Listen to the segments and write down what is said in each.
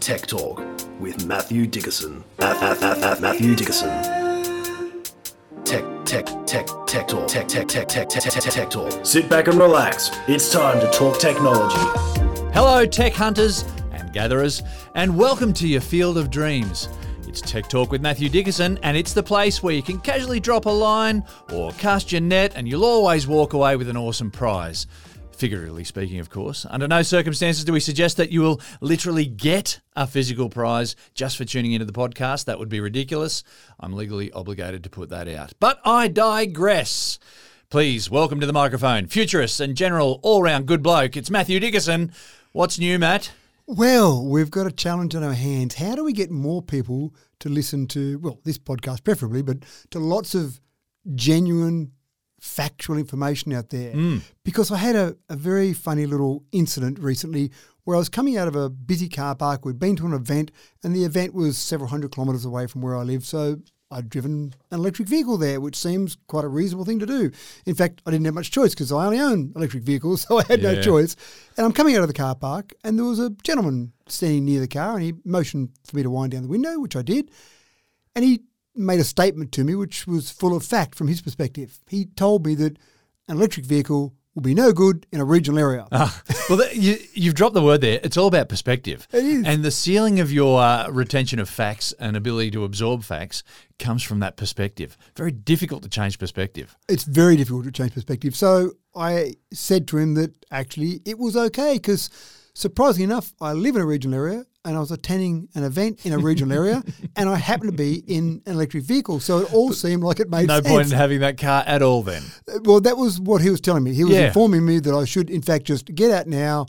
Tech Talk with Matthew Dickerson. Matthew Dickerson. Tech, tech, tech, tech talk. Tech, tech, tech, tech, tech, tech talk. Sit back and relax. It's time to talk technology. Hello, tech hunters and gatherers, and welcome to your field of dreams. It's Tech Talk with Matthew Dickerson, and it's the place where you can casually drop a line or cast your net, and you'll always walk away with an awesome prize. Figuratively speaking, of course. Under no circumstances do we suggest that you will literally get a physical prize just for tuning into the podcast. That would be ridiculous. I'm legally obligated to put that out. But I digress. Please welcome to the microphone, futurist and general all round good bloke. It's Matthew Dickerson. What's new, Matt? Well, we've got a challenge on our hands. How do we get more people to listen to, well, this podcast preferably, but to lots of genuine, factual information out there? Hmm. Because I had a, a very funny little incident recently where I was coming out of a busy car park. We'd been to an event, and the event was several hundred kilometres away from where I live. So I'd driven an electric vehicle there, which seems quite a reasonable thing to do. In fact, I didn't have much choice because I only own electric vehicles, so I had Yeah. no choice. And I'm coming out of the car park, and there was a gentleman standing near the car, and he motioned for me to wind down the window, which I did. And he made a statement to me which was full of fact from his perspective. He told me that an electric vehicle will be no good in a regional area. Ah, well, that, you, you've dropped the word there. It's all about perspective. It is. And the ceiling of your uh, retention of facts and ability to absorb facts comes from that perspective. Very difficult to change perspective. it's very difficult to change perspective. So I said to him that actually it was okay because surprisingly enough, I live in a regional area and I was attending an event in a regional area and I happened to be in an electric vehicle. So it all seemed like it made No sense. point in having that car at all then. Uh, well, that was what he was telling me. He was Yeah. informing me that I should, in fact, just get out now,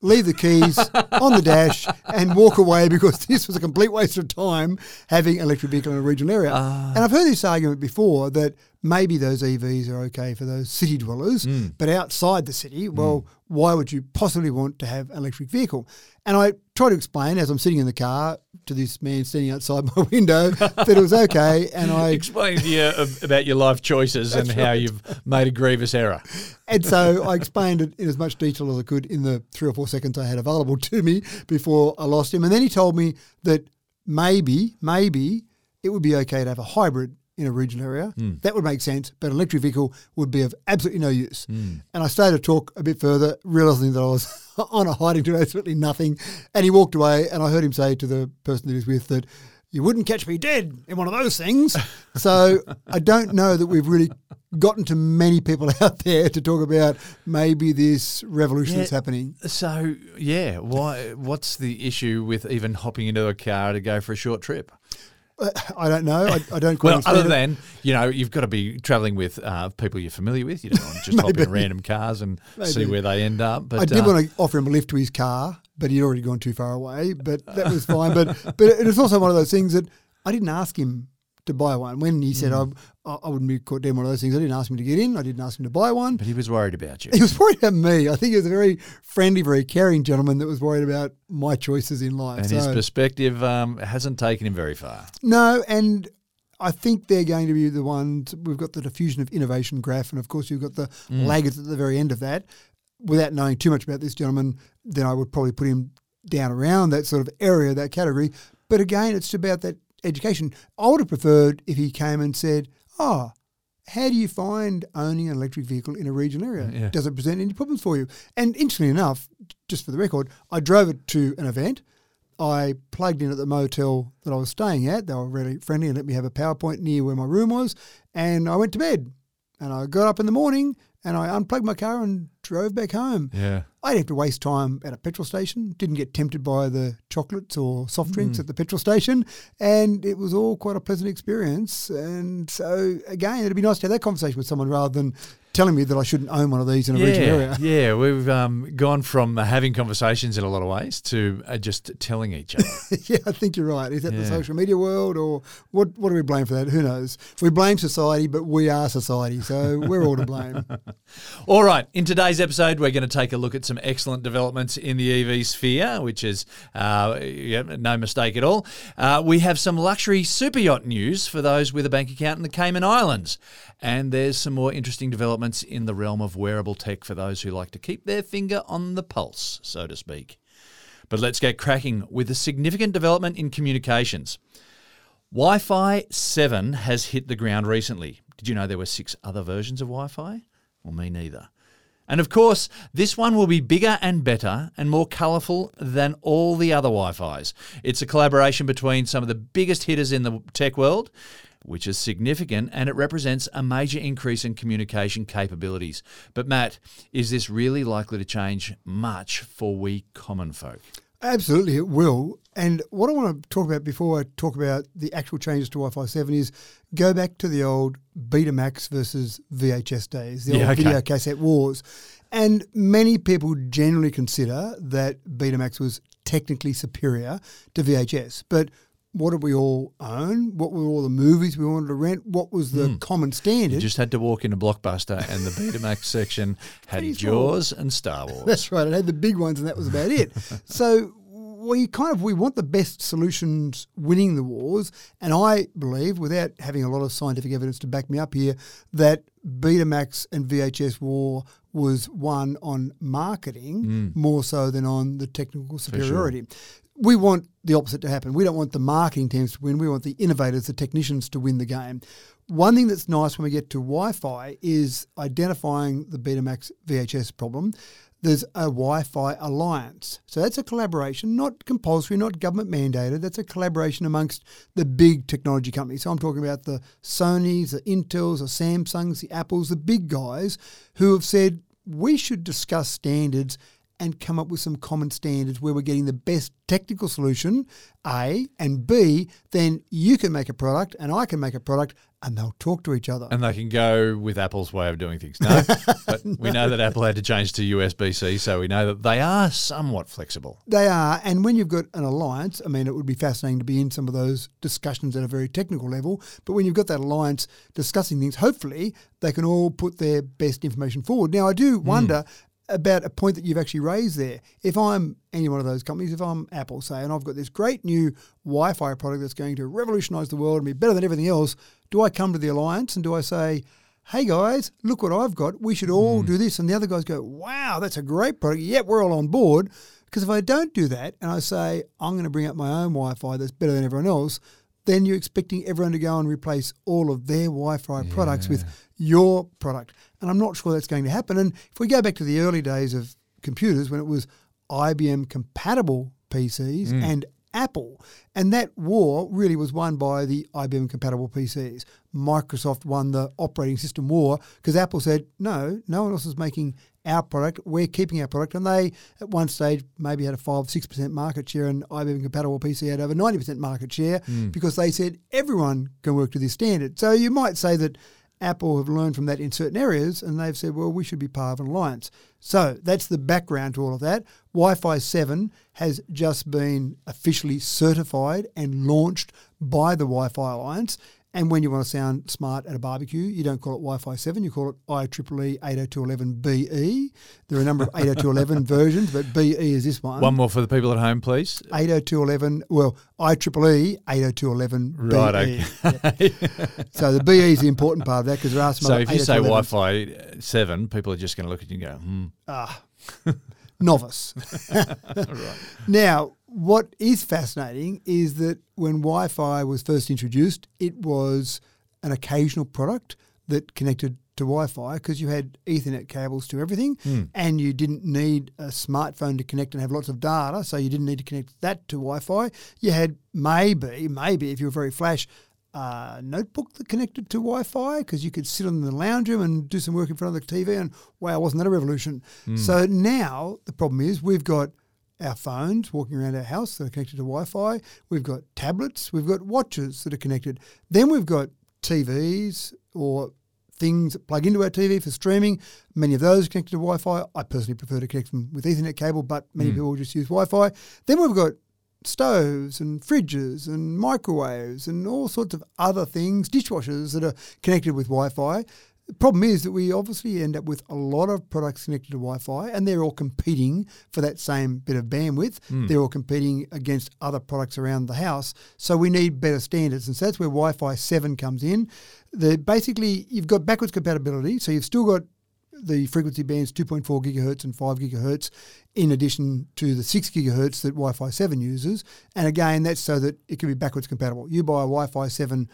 leave the keys on the dash, and walk away because this was a complete waste of time having an electric vehicle in a regional area. Ah. and I've heard this argument before that maybe those EVs are okay for those city dwellers, hmm. but outside the city, well, hmm. why would you possibly want to have an electric vehicle? And I try to explain as I'm sitting in the car to this man standing outside my window that it was okay, and I explained to you about your life choices and how you've made a grievous error. And so I explained it in as much detail as I could in the three or four seconds I had available to me before I lost him. And then he told me that maybe, maybe it would be okay to have a hybrid in a regional area. Hmm. That would make sense, but an electric vehicle would be of absolutely no use. Hmm. And I started to talk a bit further, realizing that I was on a hiding to absolutely nothing. And he walked away, and I heard him say to the person that he was with that you wouldn't catch me dead in one of those things. so I don't know that we've really gotten to many people out there to talk about maybe this revolution that's happening. So, yeah, why? what's the issue with even hopping into a car to go for a short trip? I don't know. I, I don't quite Well, other than you know, you've got to be travelling with uh, people you're familiar with. You don't want to just hop in random cars and see where they end up. But I did uh, want to offer him a lift to his car, but he'd already gone too far away. But that was fine. But but it was also one of those things that I didn't ask him to buy one. When he said Mm. I, I wouldn't be caught doing one of those things, I didn't ask him to get in. I didn't ask him to buy one. but he was worried about you. He was worried about me. I think he was a very friendly, very caring gentleman that was worried about my choices in life. And so, his perspective um, hasn't taken him very far. No, and I think they're going to be the ones. We've got the diffusion of innovation graph, and of course, you've got the Mm. laggards at the very end of that. Without knowing too much about this gentleman, then I would probably put him down around that sort of area, that category. But again, it's about that education. I would have preferred if he came and said, Oh, how do you find owning an electric vehicle in a regional area? Yeah. Does it present any problems for you? And interestingly enough, just for the record, I drove it to an event. I plugged in at the motel that I was staying at. They were really friendly and let me have a PowerPoint near where my room was. And I went to bed. And I got up in the morning and I unplugged my car and drove back home. Yeah. I didn't have to waste time at a petrol station. Didn't get tempted by the chocolates or soft drinks hmm. at the petrol station, and it was all quite a pleasant experience. And so, again, it'd be nice to have that conversation with someone rather than telling me that I shouldn't own one of these in a regional area. yeah, we've um, gone from having conversations in a lot of ways to uh, just telling each other. yeah, I think you're right. Is that the social media world, or what? What do we blame for that? Who knows? We blame society, but we are society, so we're all to blame. All right, in today's episode, we're going to take a look at some excellent developments in the EV sphere, which is uh, yeah, no mistake at all. Uh, we have some luxury super yacht news for those with a bank account in the Cayman Islands. And there's some more interesting developments in the realm of wearable tech for those who like to keep their finger on the pulse, so to speak. But let's get cracking with a significant development in communications. Wi Fi 7 has hit the ground recently. Did you know there were six other versions of Wi Fi? Well, me neither. And of course, this one will be bigger and better and more colourful than all the other Wi Fi's. It's a collaboration between some of the biggest hitters in the tech world, which is significant and it represents a major increase in communication capabilities. But, Matt, is this really likely to change much for we common folk? Absolutely, it will. And what I want to talk about before I talk about the actual changes to Wi Fi 7 is go back to the old Betamax versus VHS days, the Yeah, old okay. video cassette wars. And many people generally consider that Betamax was technically superior to VHS. But what did we all own? What were all the movies we wanted to rent? What was the hmm. common standard? You just had to walk into Blockbuster and the Betamax section had Jaws and Star Wars. That's right. It had the big ones, and that was about it. so we kind of we want the best solutions winning the wars, and I believe, without having a lot of scientific evidence to back me up here, that Betamax and VHS war was won on marketing hmm. more so than on the technical superiority. We want the opposite to happen. We don't want the marketing teams to win. We want the innovators, the technicians to win the game. One thing that's nice when we get to Wi Fi is identifying the Betamax VHS problem. There's a Wi Fi alliance. So that's a collaboration, not compulsory, not government mandated. That's a collaboration amongst the big technology companies. So I'm talking about the Sonys, the Intels, the Samsungs, the Apples, the big guys who have said we should discuss standards and come up with some common standards where we're getting the best technical solution, A, and B, then you can make a product and I can make a product and they'll talk to each other. And they can go with Apple's way of doing things. No, but we know that Apple had to change to USB C, so we know that they are somewhat flexible. They are, and when you've got an alliance, I mean, it would be fascinating to be in some of those discussions at a very technical level. But when you've got that alliance discussing things, hopefully they can all put their best information forward. Now, I do hmm. wonder about a point that you've actually raised there. If I'm any one of those companies, if I'm Apple, say, and I've got this great new Wi Fi product that's going to revolutionize the world and be better than everything else, do I come to the alliance and do I say, hey guys, look what I've got. We should all hmm. do this. And the other guys go, wow, that's a great product. Yep, we're all on board. Because if I don't do that and I say, I'm going to bring up my own Wi Fi that's better than everyone else, then you're expecting everyone to go and replace all of their Wi Fi products with your product. And I'm not sure that's going to happen. And if we go back to the early days of computers when it was IBM compatible PCs mm. and Apple. And that war really was won by the IBM compatible PCs. Microsoft won the operating system war because Apple said, no, no one else is making our product. We're keeping our product. And they, at one stage, maybe had a 5 6% market share, and IBM compatible PC had over 90% market share hmm. because they said everyone can work to this standard. So you might say that Apple have learned from that in certain areas and they've said, well, we should be part of an alliance. So that's the background to all of that. Wi Fi 7 has just been officially certified and launched by the Wi Fi Alliance. And when you want to sound smart at a barbecue, you don't call it Wi Fi 7, you call it IEEE 802.11be. E. There are a number of 802.11 versions, but BE is this one. One more for the people at home, please. 802.11, well, IEEE 802.11be. Right, okay. Yeah. So the BE is the important part of that because there are some So other if you say Wi-Fi seven, people are just going to look at you and go, hmm. Ah, novice. Now, what is fascinating is that when Wi Fi was first introduced, it was an occasional product that connected to Wi Fi because you had Ethernet cables to everything hmm. and you didn't need a smartphone to connect and have lots of data. So you didn't need to connect that to Wi Fi. You had maybe, maybe if you were very flash, a notebook that connected to Wi Fi because you could sit in the lounge room and do some work in front of the TV. And wow, wasn't that a revolution? Hmm. So now the problem is we've got our phones walking around our house that are connected to Wi Fi. We've got tablets. We've got watches that are connected. Then we've got TVs or things that plug into our TV for streaming. Many of those are connected to Wi Fi. I personally prefer to connect them with Ethernet cable, but many hmm. people just use Wi Fi. Then we've got stoves and fridges and microwaves and all sorts of other things, dishwashers that are connected with Wi Fi. The problem is that we obviously end up with a lot of products connected to Wi Fi and they're all competing for that same bit of bandwidth. Hmm. They're all competing against other products around the house. So we need better standards. And so that's where Wi Fi 7 comes in. The, basically, you've got backwards compatibility. So you've still got the frequency bands 2.4 gigahertz and 5 gigahertz, in addition to the 6 gigahertz that Wi Fi 7 uses. And again, that's so that it can be backwards compatible. You buy a Wi Fi 7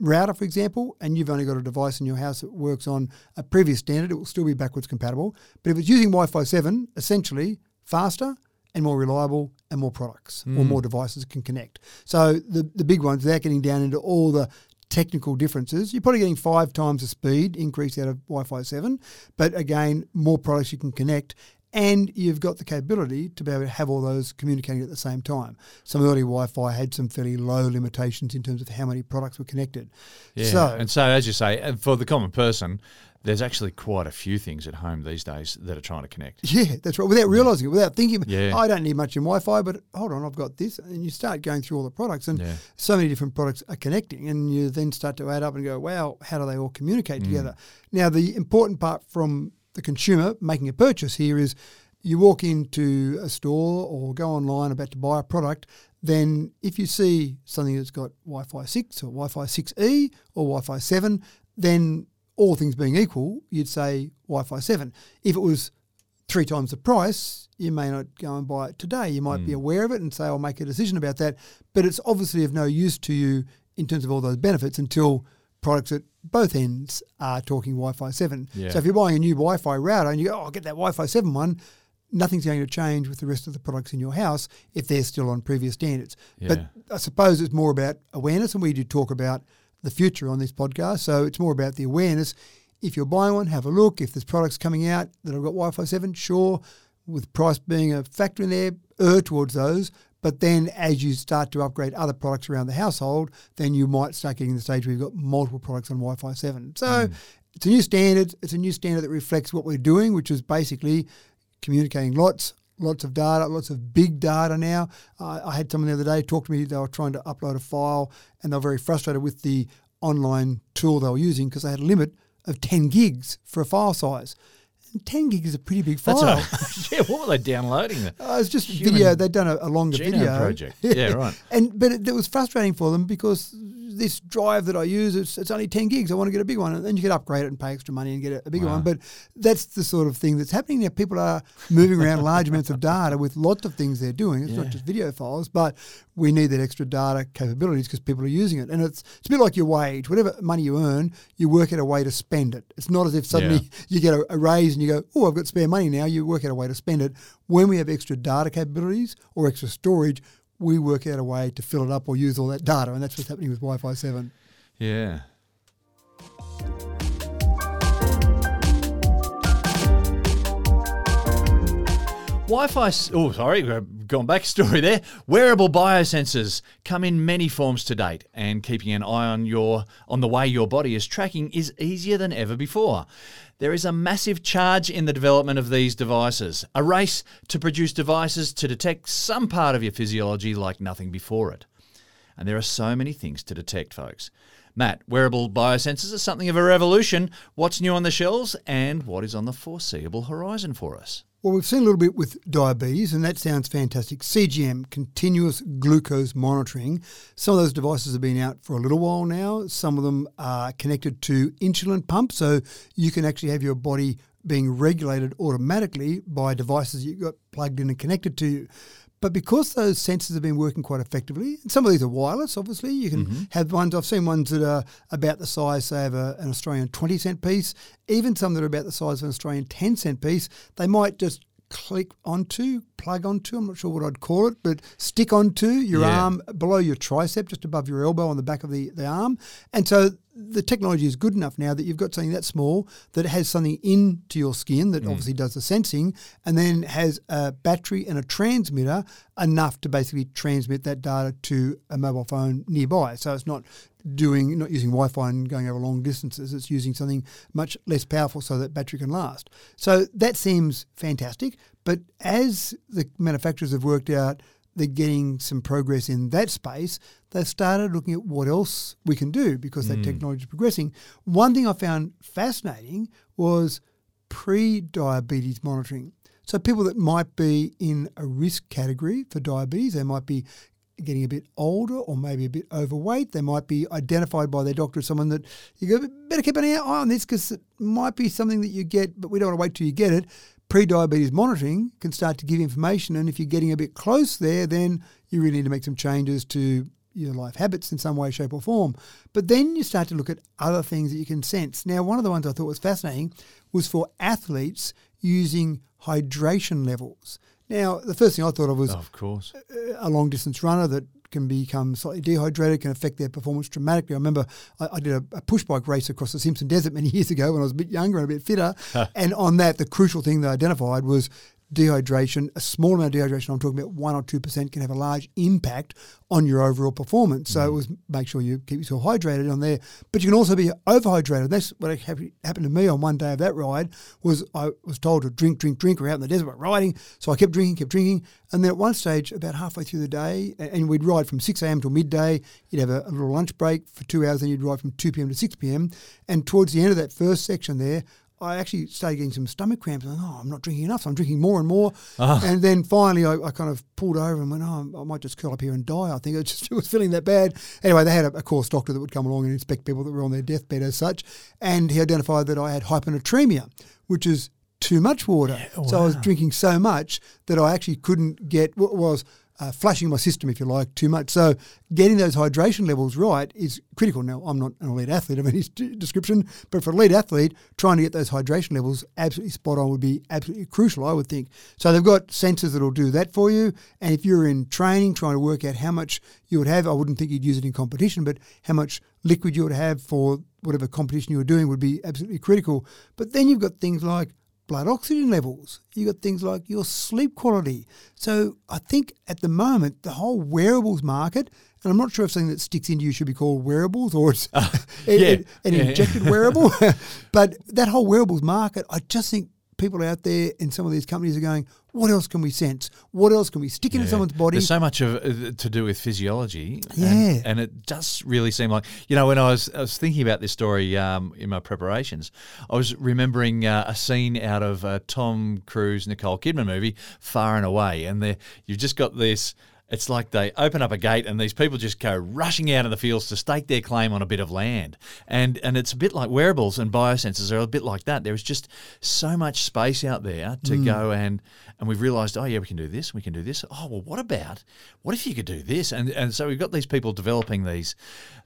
router, for example, and you've only got a device in your house that works on a previous standard, it will still be backwards compatible. But if it's using Wi Fi 7, essentially faster and more reliable and more products or hmm. more devices can connect. So the, the big ones, without getting down into all the technical differences, you're probably getting five times the speed increase out of Wi Fi 7. But again, more products you can connect and you've got the capability to be able to have all those communicating at the same time. Some early Wi-Fi had some fairly low limitations in terms of how many products were connected. Yeah. So and so, as you say, uh, for the common person, there's actually quite a few things at home these days that are trying to connect. yeah, that's right. Without realizing it, without thinking, Yeah. I don't need much in Wi-Fi, but hold on, I've got this, and you start going through all the products, and Yeah. so many different products are connecting, and you then start to add up and go, wow, how do they all communicate together? Now, the important part from the consumer making a purchase here is you walk into a store or go online about to buy a product, then if you see something that's got Wi-Fi 6 or Wi-Fi 6E or Wi-Fi 7, then all things being equal, you'd say Wi-Fi 7. If it was three times the price, you may not go and buy it today. You might be hmm. aware of it and say, I'll make a decision about that. But it's obviously of no use to you in terms of all those benefits until products at both ends are talking Wi Fi 7. Yeah. So if you're buying a new Wi Fi router and you go, oh, I'll get that Wi Fi 7 one, nothing's going to change with the rest of the products in your house if they're still on previous standards. But I suppose it's more about awareness, and we do talk about the future on this podcast. So it's more about the awareness. If you're buying one, have a look. If there's products coming out that have got Wi Fi 7, sure, with price being a factor in there, err towards those. But then as you start to upgrade other products around the household, then you might start getting the stage where you've got multiple products on Wi Fi 7. So it's a new standard. It's a new standard that reflects what we're doing, which is basically communicating lots, lots of data, lots of big data now. Uh, I had someone the other day talk to me, they were trying to upload a file and they were very frustrated with the online tool they were using because they had a limit of 10 gigs for a file size. And 10 gig is a pretty big file. That's a, yeah, what were they downloading? Uh, it's just Human video. They'd done a, a longer video project. Yeah, right. And but it, it was frustrating for them because this drive that I use, it's, it's only ten gigs. I want to get a big one, and then you could upgrade it and pay extra money and get a, a bigger Wow. one. But that's the sort of thing that's happening now. People are moving around large amounts of data with lots of things they're doing. It's Yeah. not just video files, but we need that extra data capabilities because people are using it. And it's it's a bit like your wage. Whatever money you earn, you work out a way to spend it. It's not as if suddenly Yeah. you get a, a raise and you go, oh, I've got spare money now. You work out a way to spend it. When we have extra data capabilities or extra storage, we work out a way to fill it up or use all that data. And that's what's happening with Wi Fi 7. Yeah. Wi-Fi. Oh, sorry, gone back story there. Wearable biosensors come in many forms to date, and keeping an eye on your on the way your body is tracking is easier than ever before. There is a massive charge in the development of these devices, a race to produce devices to detect some part of your physiology like nothing before it. And there are so many things to detect, folks. Matt, wearable biosensors are something of a revolution. What's new on the shelves and what is on the foreseeable horizon for us? Well, we've seen a little bit with diabetes, and that sounds fantastic. CGM, continuous glucose monitoring. Some of those devices have been out for a little while now. Some of them are connected to insulin pumps, so you can actually have your body being regulated automatically by devices you've got plugged in and connected to you. But because those sensors have been working quite effectively, and some of these are wireless, obviously, you can mm-hmm. have ones. I've seen ones that are about the size, say, of a, an Australian 20 cent piece, even some that are about the size of an Australian 10 cent piece. They might just click onto, plug onto, I'm not sure what I'd call it, but stick onto your Yeah. arm below your tricep, just above your elbow on the back of the, the arm. And so the technology is good enough now that you've got something that small that has something into your skin that mm. obviously does the sensing and then has a battery and a transmitter enough to basically transmit that data to a mobile phone nearby. So it's not doing not using Wi-Fi and going over long distances. It's using something much less powerful so that battery can last. So that seems fantastic. But as the manufacturers have worked out they're getting some progress in that space, they've started looking at what else we can do because that hmm. technology is progressing. One thing I found fascinating was pre diabetes monitoring. So, people that might be in a risk category for diabetes, they might be getting a bit older or maybe a bit overweight. They might be identified by their doctor as someone that you go, better keep an eye on this because it might be something that you get, but we don't want to wait till you get it. Pre-diabetes monitoring can start to give information, and if you're getting a bit close there, then you really need to make some changes to your life habits in some way, shape, or form. But then you start to look at other things that you can sense. Now, one of the ones I thought was fascinating was for athletes using hydration levels. Now, the first thing I thought of was Of course. a long distance runner that can become slightly dehydrated, can affect their performance dramatically. I remember I, I did a, a push bike race across the Simpson Desert many years ago when I was a bit younger and a bit fitter. and on that, the crucial thing they identified was dehydration. A small amount of dehydration, I'm talking about one or two percent, can have a large impact on your overall performance. So mm. it was make sure you keep yourself hydrated on there, but you can also be overhydrated. That's what happened to me on one day of that ride. Was I was told to drink, drink, drink. We're out in the desert riding, so I kept drinking, kept drinking, and then at one stage, about halfway through the day, and we'd ride from six a.m. till midday. You'd have a, a little lunch break for two hours, then you'd ride from two p.m. to six p.m. And towards the end of that first section there. I actually started getting some stomach cramps. And, oh, I'm not drinking enough. So I'm drinking more and more. Ah. And then finally, I, I kind of pulled over and went, oh, I might just curl up here and die. I think it just it was feeling that bad. Anyway, they had a, a course doctor that would come along and inspect people that were on their deathbed as such. And he identified that I had hyponatremia, which is too much water. So I was drinking so much that I actually couldn't get what was uh, flushing my system, if you like, too much. So getting those hydration levels right is critical. Now, I'm not an elite athlete of any description, but for an elite athlete, trying to get those hydration levels absolutely spot on would be absolutely crucial, I would think. So they've got sensors that will do that for you. And if you're in training, trying to work out how much you would have, I wouldn't think you'd use it in competition, but how much liquid you would have for whatever competition you were doing would be absolutely critical. But then you've got things like blood oxygen levels. You've got things like your sleep quality. So I think at the moment the whole wearables market, and I'm not sure if something that sticks into you should be called wearables or it's a- yeah. a- an Yeah. injected wearable, but that whole wearables market, I just think people out there in some of these companies are going, what else can we sense? What else can we stick into Yeah. someone's body? There's so much of uh, to do with physiology. and- Yeah. and, it does really seem like you know when I was I was thinking about this story um, in my preparations, I was remembering uh, a scene out of Tom Cruise Nicole Kidman movie, Far and Away, and there you've just got this. It's like they open up a gate and these people just go rushing out of the fields to stake their claim on a bit of land. And and it's a bit like wearables and biosensors are a bit like that. There is just so much space out there to go and and we've realized, oh yeah, we can do this, we can do this. Oh well, what about what if you could do this? And and so we've got these people developing these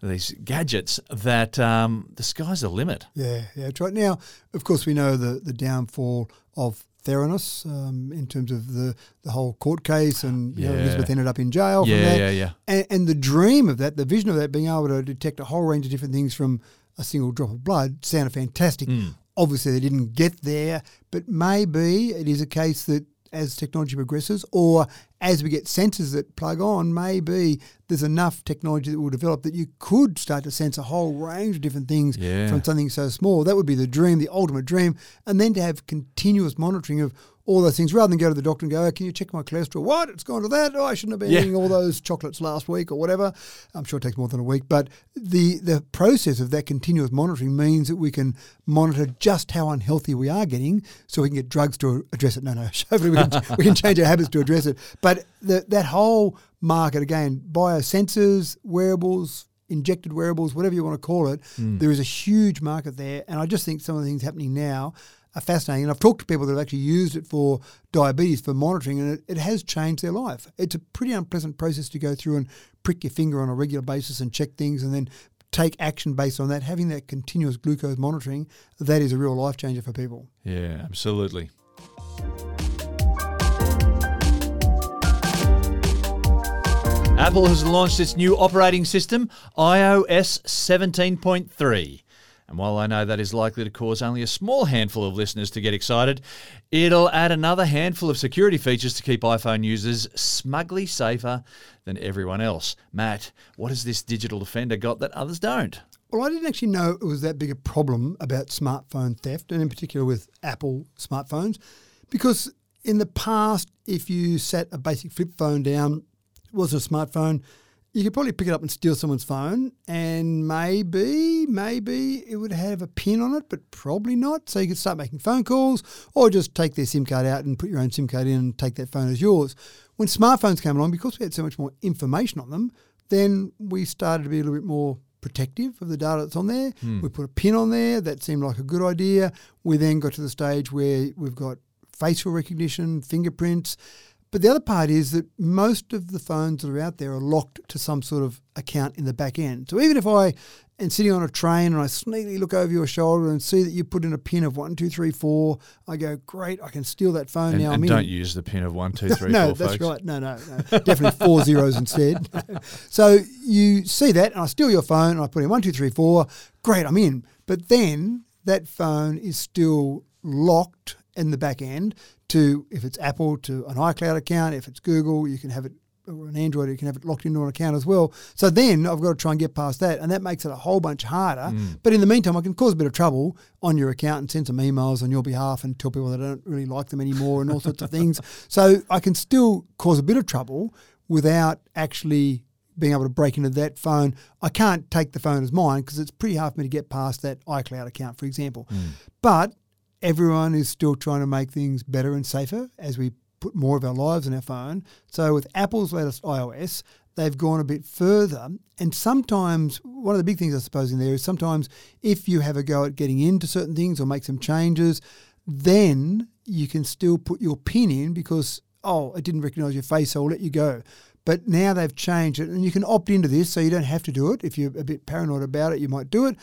these gadgets that um, the sky's the limit. Yeah, yeah, that's right. Now, of course, we know the, the downfall of Theranos um, in terms of the, the whole court case, and you know, Elizabeth ended up in jail. Yeah, that. yeah, yeah. And, and the dream of that, the vision of that, being able to detect a whole range of different things from a single drop of blood, sounded fantastic. Obviously, they didn't get there, but maybe it is a case that as technology progresses, or as we get sensors that plug on, maybe there's enough technology that will develop that you could start to sense a whole range of different things Yeah. from something so small. That would be the dream, the ultimate dream. And then to have continuous monitoring of all those things rather than go to the doctor and go, oh, can you check my cholesterol? What? It's gone to that? Oh, I shouldn't have been Yeah. eating all those chocolates last week or whatever. I'm sure it takes more than a week. But the, the process of that continuous monitoring means that we can monitor just how unhealthy we are getting so we can get drugs to address it. No, no, hopefully we can, we can change our habits to address it. But the, that whole market, again, biosensors, wearables, injected wearables, whatever you want to call it, mm. there is a huge market there. And I just think some of the things happening now are fascinating. And I've talked to people that have actually used it for diabetes, for monitoring, and it, it has changed their life. It's a pretty unpleasant process to go through and prick your finger on a regular basis and check things and then take action based on that. Having that continuous glucose monitoring, that is a real life changer for people. Yeah, absolutely. Apple has launched its new operating system, iOS 17.3. And while I know that is likely to cause only a small handful of listeners to get excited, it'll add another handful of security features to keep iPhone users smugly safer than everyone else. Matt, what has this digital defender got that others don't? Well, I didn't actually know it was that big a problem about smartphone theft, and in particular with Apple smartphones, because in the past, if you set a basic flip phone down, it wasn't a smartphone, you could probably pick it up and steal someone's phone, and maybe, maybe it would have a pin on it, but probably not. So you could start making phone calls, or just take their SIM card out and put your own SIM card in and take that phone as yours. when smartphones came along, because we had so much more information on them, then we started to be a little bit more protective of the data that's on there. Hmm. We put a pin on there that seemed like a good idea. We then got to the stage where we've got facial recognition, fingerprints. But the other part is that most of the phones that are out there are locked to some sort of account in the back end. So even if I am sitting on a train and I sneakily look over your shoulder and see that you put in a pin of one, two, three, four, I go, great, I can steal that phone And, now. and I'm don't in. use the pin of one, two, three, no, four, that's folks. right. No, no, no. Definitely four zeros instead. so you see that, and I steal your phone, and I put in one, two, three, four. Great, I'm in. But then that phone is still locked in the back end to, if it's Apple, to an iCloud account. If it's Google, you can have it, or an Android, you can have it locked into an account as well. So then I've got to try and get past that, and that makes it a whole bunch harder. Hmm. But in the meantime, I can cause a bit of trouble on your account and send some emails on your behalf and tell people that I don't really like them anymore and all sorts of things. So I can still cause a bit of trouble without actually being able to break into that phone. I can't take the phone as mine because it's pretty hard for me to get past that iCloud account, for example. Hmm. But everyone is still trying to make things better and safer as we put more of our lives in our phone. So with Apple's latest iOS, they've gone a bit further. And sometimes one of the big things I suppose in there is sometimes if you have a go at getting into certain things or make some changes, then you can still put your pin in because oh, it didn't recognize your face, so I'll let you go. But now they've changed it, and you can opt into this, so you don't have to do it. If you're a bit paranoid about it, you might do it.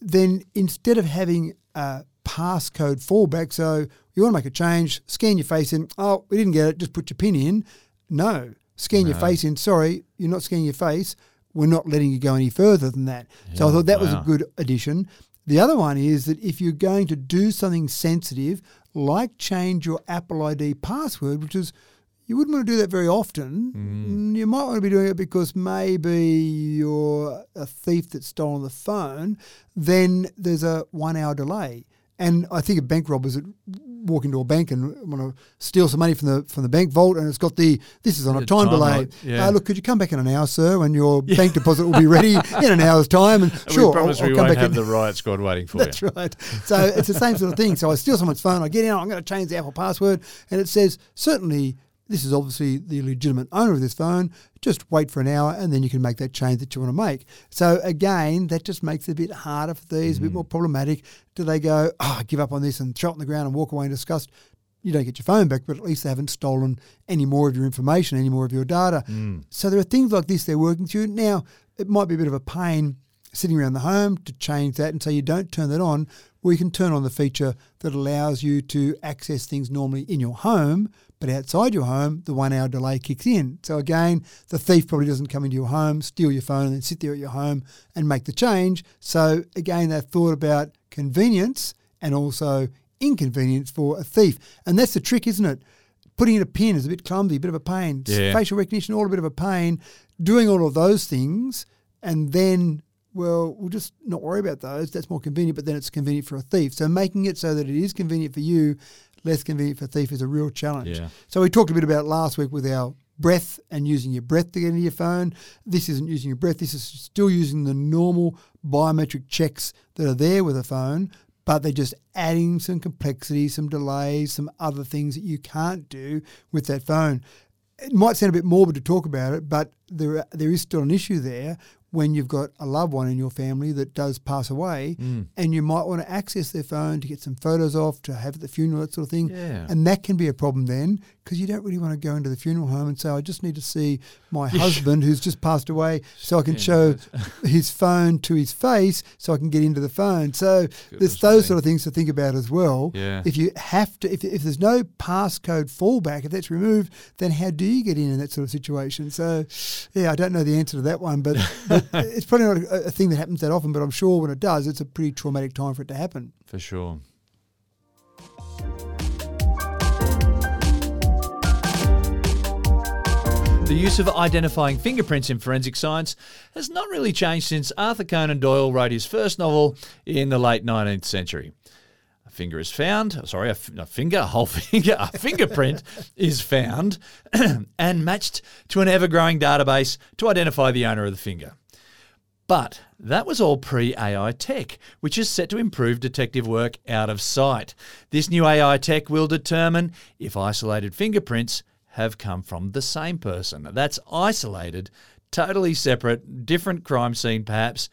Then instead of having a passcode fallback, so you want to make a change, scan your face in. Oh, we didn't get it. Just put your pin in. No, scan your face in. Sorry, you're not scanning your face. We're not letting you go any further than that. so I thought that was a good addition. The other one is that if you're going to do something sensitive, like change your Apple ID password, which is you wouldn't want to do that very often. Mm, You might want to be doing it because maybe you're a thief that's stolen the phone. Then there's a one hour delay. And I think of bank robbers that walk into a bank and want to steal some money from the from the bank vault, and it's got the this is on a time time delay. yeah. Uh, look, could you come back in an hour, sir, when your bank deposit will be ready in an hour's time? And We sure, promise I'll, I'll we come won't back have in. the riot squad waiting for That's you. That's right. So it's the same sort of thing. So I steal someone's phone, I get in, I'm going to change the Apple password, and it says, certainly, this is obviously the legitimate owner of this phone. Just wait for an hour, and then you can make that change that you want to make. So again, that just makes it a bit harder for these, a bit mm. more problematic. Do they go, oh, give up on this and throw it on the ground and walk away in disgust? You don't get your phone back, but at least they haven't stolen any more of your information, any more of your data. Mm. So there are things like this they're working through. Now, it might be a bit of a pain sitting around the home to change that and so you don't turn that on, or you can turn on the feature that allows you to access things normally in your home, but outside your home, the one hour delay kicks in. So again, the thief probably doesn't come into your home, steal your phone, and then sit there at your home and make the change. So again, they've thought about convenience and also inconvenience for a thief. And that's the trick, isn't it? Putting in a pin is a bit clumsy, a bit of a pain. Yeah. Facial recognition, all a bit of a pain. Doing all of those things and then well, we'll just not worry about those. That's more convenient, but then it's convenient for a thief. So making it so that it is convenient for you, less convenient for a thief is a real challenge. Yeah. So we talked a bit about last week with our breath and using your breath to get into your phone. This isn't using your breath. This is still using the normal biometric checks that are there with a phone, but they're just adding some complexity, some delays, some other things that you can't do with that phone it might sound a bit morbid to talk about it, but there there is still an issue there when you've got a loved one in your family that does pass away, Mm. and you might want to access their phone to get some photos off, to have at the funeral, that sort of thing. Yeah. And that can be a problem then because you don't really want to go into the funeral home and say, I just need to see my husband who's just passed away so I can Yeah, show his phone to his face so I can get into the phone. So Goodness there's those me. sort of things to think about as well. Yeah. If you have to, if, if there's no passcode fallback, if that's removed, then how do you get in in that sort of situation? So, yeah, I don't know the answer to that one, but, but it's probably not a, a thing that happens that often. But I'm sure when it does, it's a pretty traumatic time for it to happen. For sure. The use of identifying fingerprints in forensic science has not really changed since Arthur Conan Doyle wrote his first novel in the late 19th century. A finger is found, sorry, a, finger, a whole finger, a fingerprint is found and matched to an ever growing database to identify the owner of the finger. But that was all pre AI tech, which is set to improve detective work out of sight. This new AI tech will determine if isolated fingerprints have come from the same person. That's isolated, totally separate, different crime scene, perhaps,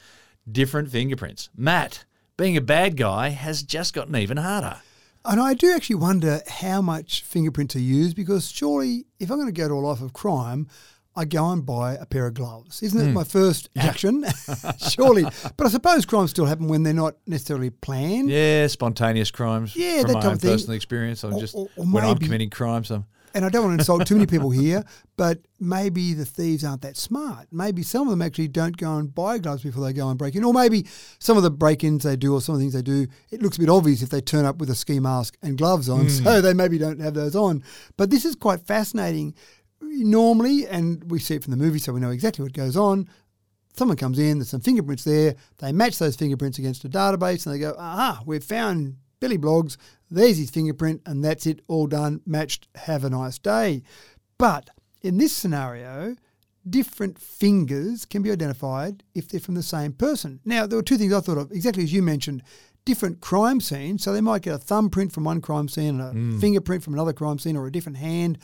different fingerprints. Matt, being a bad guy has just gotten even harder. And I do actually wonder how much fingerprints are used because surely, if I'm going to go to a life of crime, I go and buy a pair of gloves. Isn't Hmm. it my first action? surely. But I suppose crimes still happen when they're not necessarily planned. Yeah, spontaneous crimes. Yeah, from that my type own of thing. personal experience. I'm Or- just or- or when I'm committing crimes, I'm And I don't want to insult too many people here, but maybe the thieves aren't that smart. Maybe some of them actually don't go and buy gloves before they go and break in. Or maybe some of the break ins they do or some of the things they do, it looks a bit obvious if they turn up with a ski mask and gloves on. Hmm. So they maybe don't have those on. But this is quite fascinating. Normally, and we see it from the movie, so we know exactly what goes on. Someone comes in, there's some fingerprints there. They match those fingerprints against a database and they go, aha, we've found Billy Blogs. There's his fingerprint, and that's it, all done, matched. Have a nice day. But in this scenario, different fingers can be identified if they're from the same person. Now, there were two things I thought of, exactly as you mentioned different crime scenes. So they might get a thumbprint from one crime scene and a mm. fingerprint from another crime scene or a different hand.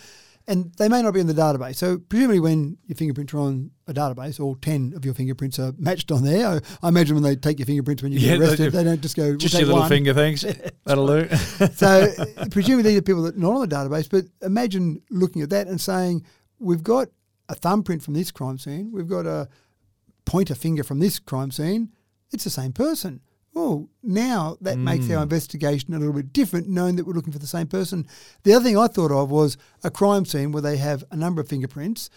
And they may not be in the database. So presumably, when your fingerprints are on a database, all ten of your fingerprints are matched on there. I, I imagine when they take your fingerprints when you Yeah, get arrested, they, don't just go we'll just your little one. finger things. That'll do. So presumably these are people that are not on the database, but imagine looking at that and saying, we've got a thumbprint from this crime scene, we've got a pointer finger from this crime scene, it's the same person. Oh, now that makes our investigation a little bit different, knowing that we're looking for the same person. The other thing I thought of was a crime scene where they have a number of fingerprints.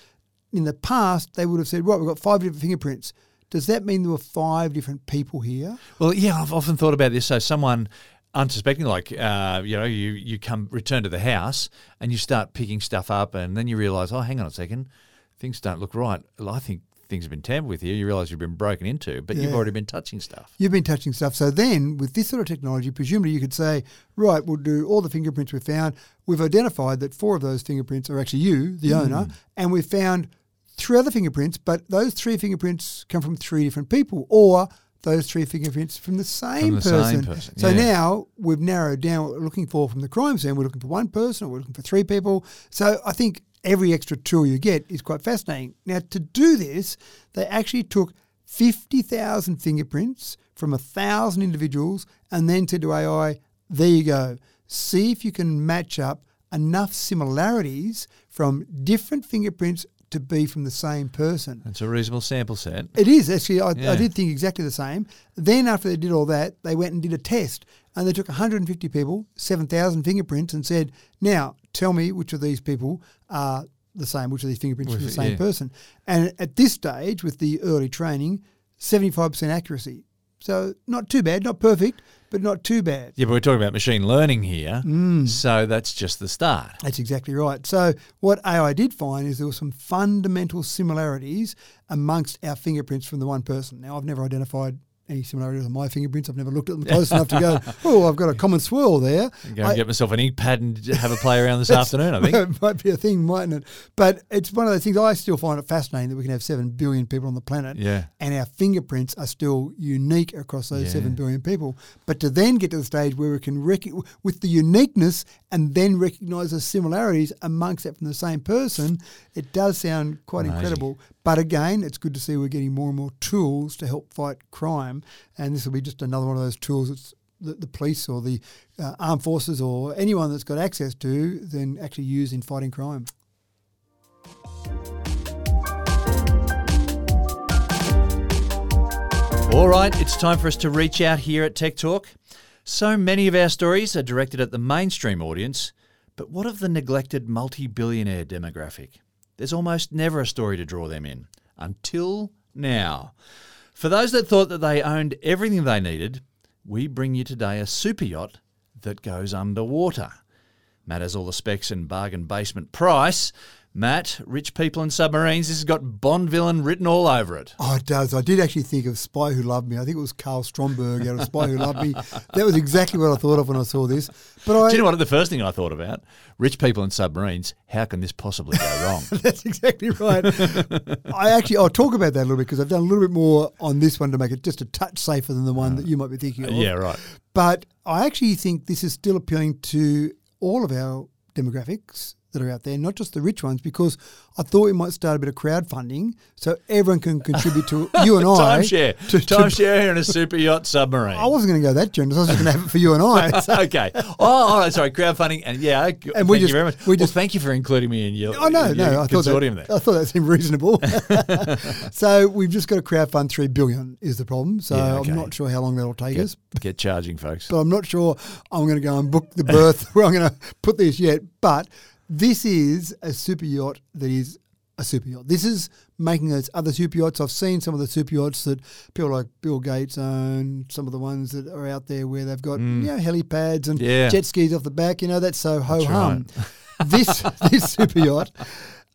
In the past, they would have said, right, we've got five different fingerprints. Does that mean there were five different people here? Well, yeah, I've often thought about this. So someone unsuspecting, like uh, you know, you you come return to the house and you start picking stuff up, and then you realise, oh, hang on a second, things don't look right. Well, I think things have been tampered with here. You realise you've been broken into, but you've already been touching stuff. You've been touching stuff. So then, with this sort of technology, presumably you could say, right, we'll do all the fingerprints we've found. We've identified that four of those fingerprints are actually you, the hmm. owner, and we've found three other fingerprints, but those three fingerprints come from three different people, or those three fingerprints from the same the person. same person, So yeah. now we've narrowed down what we're looking for from the crime scene. We're looking for one person, or we're looking for three people. So I think every extra tool you get is quite fascinating. Now, to do this, they actually took 50,000 fingerprints from a thousand individuals and then said to AI, there you go. See if you can match up enough similarities from different fingerprints to be from the same person. It's a reasonable sample set. It is actually. I, Yeah. I did think exactly the same. Then after they did all that, they went and did a test, and they took 150 people, 7,000 fingerprints, and said, "Now tell me which of these people are the same. Which of these fingerprints are the same yeah. person?" And at this stage, with the early training, 75% accuracy. So not too bad, not perfect, but not too bad. Yeah, but we're talking about machine learning here, Mm. so that's just the start. That's exactly right. So, what AI did find is there were some fundamental similarities amongst our fingerprints from the one person. Now, I've never identified any similarities on my fingerprints. I've never looked at them close enough to go, oh, I've got a common swirl there. Go and I- get myself an ink pad and have a play around this afternoon. I think. it might be a thing, mightn't it? But it's one of those things I still find it fascinating that we can have 7 billion people on the planet Yeah. and our fingerprints are still unique across those Yeah. 7 billion people. But to then get to the stage where we can, rec- with the uniqueness and then recognize the similarities amongst that from the same person, it does sound quite Amazing. incredible. But again, it's good to see we're getting more and more tools to help fight crime. And this will be just another one of those tools that's the, the police or the uh, armed forces or anyone that's got access to then actually use in fighting crime. All right, it's time for us to reach out here at Tech Talk. So many of our stories are directed at the mainstream audience, but what of the neglected multi billionaire demographic? There's almost never a story to draw them in. Until now. For those that thought that they owned everything they needed, we bring you today a super yacht that goes underwater. Matt has all the specs and bargain basement price. Matt, rich people and submarines, this has got Bond villain written all over it. Oh, it does. I did actually think of Spy Who Loved Me. I think it was Karl Stromberg out of Spy Who Loved Me. That was exactly what I thought of when I saw this. But I, Do you know what? The first thing I thought about: rich people and submarines. How can this possibly go wrong? That's exactly right. I actually, I'll talk about that a little bit because I've done a little bit more on this one to make it just a touch safer than the one that uh, you might be thinking of. yeah, right. But I actually think this is still appealing to all of our demographics. That are out there, not just the rich ones, because I thought we might start a bit of crowdfunding so everyone can contribute to you and I. Timeshare. to- to- Timeshare in a super yacht submarine. I wasn't going to go that generous. I was just going to have it for you and I. So- okay. Oh, all right. Sorry, crowdfunding, and yeah. And thank we you just- very much. we well, just- thank you for including me in your. Oh no, your no! I thought consortium that, there. I thought that seemed reasonable. so we've just got to crowdfund three billion is the problem. So Yeah, okay. I'm not sure how long that'll take us. Get, get charging, folks. But I'm not sure I'm going to go and book the berth where I'm going to put this yet. But this is a super yacht that is a super yacht. This is making those other super yachts. I've seen some of the super yachts that people like Bill Gates own, some of the ones that are out there where they've got you know, helipads and Mm. Yeah. jet skis off the back. You know, that's so ho hum. this this super yacht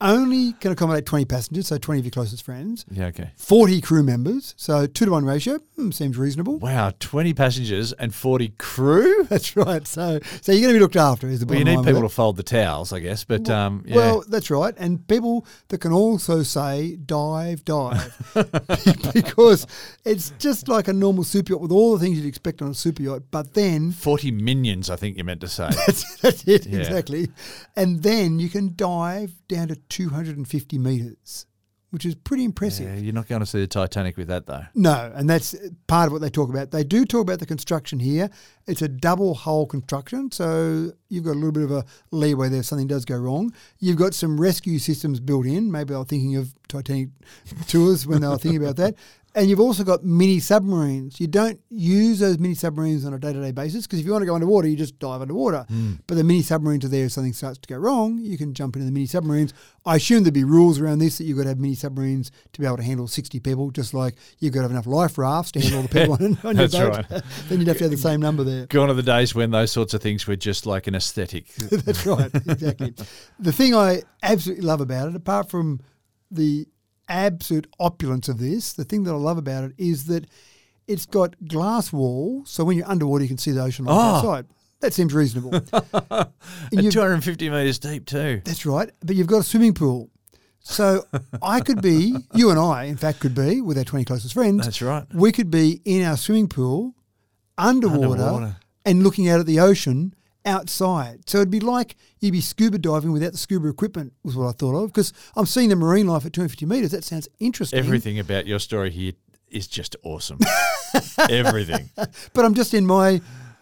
only can accommodate 20 passengers, so 20 of your closest friends, Yeah. Okay. 40 crew members, so two to one ratio hmm, seems reasonable. Wow, twenty passengers and forty crew. That's right. So, so you're going to be looked after. Is the Well, you need people to fold the towels, I guess. But that. um, yeah. Well, that's right, and people that can also say dive, dive, because it's just like a normal super yacht with all the things you'd expect on a super yacht. But then forty minions, I think you meant to say. that's, that's it Yeah. exactly, and then you can dive down to 250 meters, which is pretty impressive. yeah, you're not going to see the Titanic with that, though. No, and that's part of what they talk about. They do talk about the construction here. It's a double hull construction, so you've got a little bit of a leeway there if something does go wrong. You've got some rescue systems built in. Maybe they were thinking of Titanic tours when they were thinking about that. And you've also got mini submarines. You don't use those mini submarines on a day to day basis because if you want to go underwater, you just dive underwater. Mm. But the mini submarines are there if something starts to go wrong. You can jump into the mini submarines. I assume there'd be rules around this that you've got to have mini submarines to be able to handle 60 people, just like you've got to have enough life rafts to handle all the people on, on your That's boat. right. then you'd have to have the same number there. Gone are the days when those sorts of things were just like an aesthetic. That's right, exactly. the thing I absolutely love about it, apart from the absolute opulence of this, the thing that I love about it is that it's got glass walls, so when you're underwater, you can see the ocean life Oh. outside. That seems reasonable. And and 250 metres deep, too. that's right, but you've got a swimming pool. So I could be, you and I, in fact, could be with our 20 closest friends. That's right. We could be in our swimming pool underwater, Underwater. and looking out at the ocean outside. So it'd be like you'd be scuba diving without the scuba equipment, was what I thought of. Because I'm seeing the marine life at 250 metres. That sounds interesting. Everything about your story here is just awesome. Everything. But I'm just in my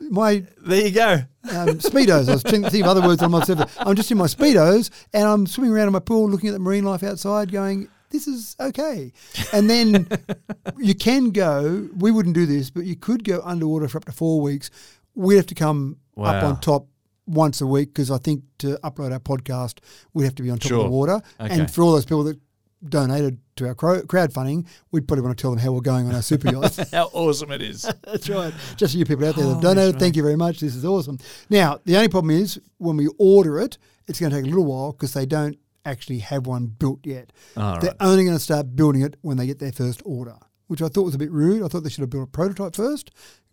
my There you go. um, speedos. I was thinking of other words on myself. I'm just in my speedos and I'm swimming around in my pool, looking at the marine life outside, going, "This is okay." And then you can go. We wouldn't do this, but you could go underwater for up to four weeks. We'd have to come up on top once a week because I think to upload our podcast, we'd have to be on top Sure. of the water. Okay. And for all those people that donated to our crowdfunding, we'd probably want to tell them how we're going on our super yachts. How awesome it is. That's right. Just for you people out there that Holy donated, smoke. thank you very much. This is awesome. Now, the only problem is when we order it, it's going to take a little while because they don't actually have one built yet. All They're right. only going to start building it when they get their first order, which I thought was a bit rude. I thought they should have built a prototype first.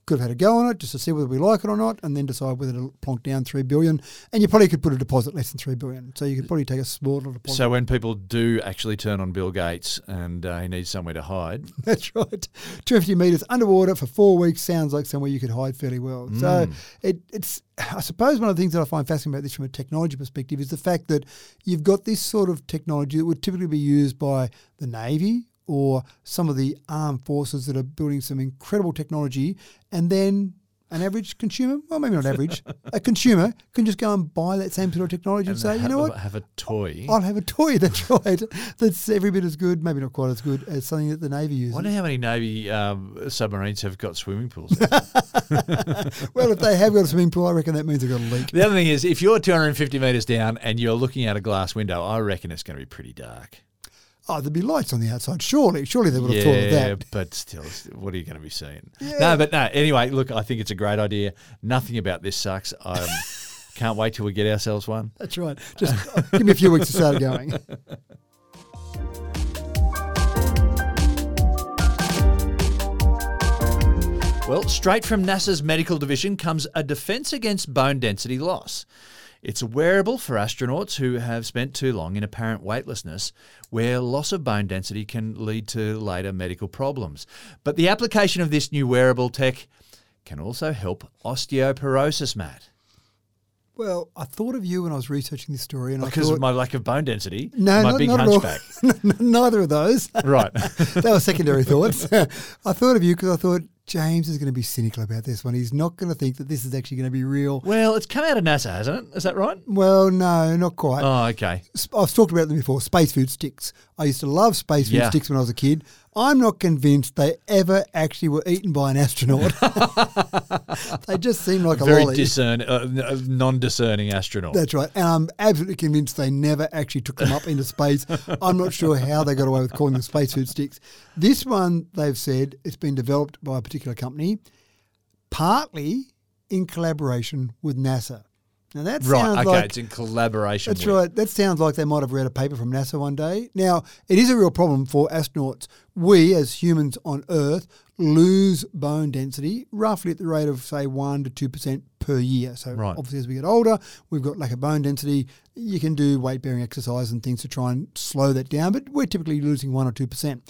Could have had a go on it just to see whether we like it or not, and then decide whether to plonk down three billion. And you probably could put a deposit less than three billion, so you could probably take a small little deposit. So when people do actually turn on Bill Gates and uh, he needs somewhere to hide, That's right. 250 metres underwater for four weeks sounds like somewhere you could hide fairly well. So it, it's, I suppose, one of the things that I find fascinating about this from a technology perspective is the fact that you've got this sort of technology that would typically be used by the Navy or some of the armed forces that are building some incredible technology, and then an average consumer, well, maybe not average, a consumer can just go and buy that same sort of technology and, and say, you have, know a, what, have a toy. I'll have a toy. That's right. That's every bit as good, maybe not quite as good as something that the Navy uses. I wonder how many Navy um, submarines have got swimming pools. Well, if they have got a swimming pool, I reckon that means they've got a leak. the other thing is, if you're 250 metres down and you're looking out a glass window, I reckon it's going to be pretty dark. Oh, there'd be lights on the outside. Surely, surely they would have thought of that. Yeah, but still, what are you going to be seeing? No, but no. Anyway, look, I think it's a great idea. Nothing about this sucks. I um, can't wait till we get ourselves one. That's right. Just uh, give me a few weeks to start it going. Well, straight from NASA's medical division comes a defense against bone density loss. It's a wearable for astronauts who have spent too long in apparent weightlessness, where loss of bone density can lead to later medical problems. But the application of this new wearable tech can also help osteoporosis, Matt. Well, I thought of you when I was researching this story, and Because I of my lack of bone density. no, my not, big not hunchback. Neither of those. right. that was secondary thoughts. I thought of you because I thought James is going to be cynical about this one. He's not going to think that this is actually going to be real. Well, it's come out of NASA, hasn't it? Is that right? Well, no, not quite. Oh, okay. I've talked about them before. Space food sticks. I used to love space food Yeah. sticks when I was a kid. I'm not convinced they ever actually were eaten by an astronaut. they just seem like a Very lolly. discern, uh, uh, non-discerning astronaut. That's right. And I'm absolutely convinced they never actually took them up into space. I'm not sure how they got away with calling them space food sticks. This one, they've said, it's been developed by a particular company, partly in collaboration with NASA. Now that right. sounds Okay. like it's in collaboration. that's with. right. That sounds like they might have read a paper from NASA one day. Now, it is a real problem for astronauts. We, as humans on Earth, lose bone density roughly at the rate of, say, 1% to 2% per year. So, Right. obviously, as we get older, we've got lack of bone density. You can do weight bearing exercise and things to try and slow that down, but we're typically losing 1% or 2%.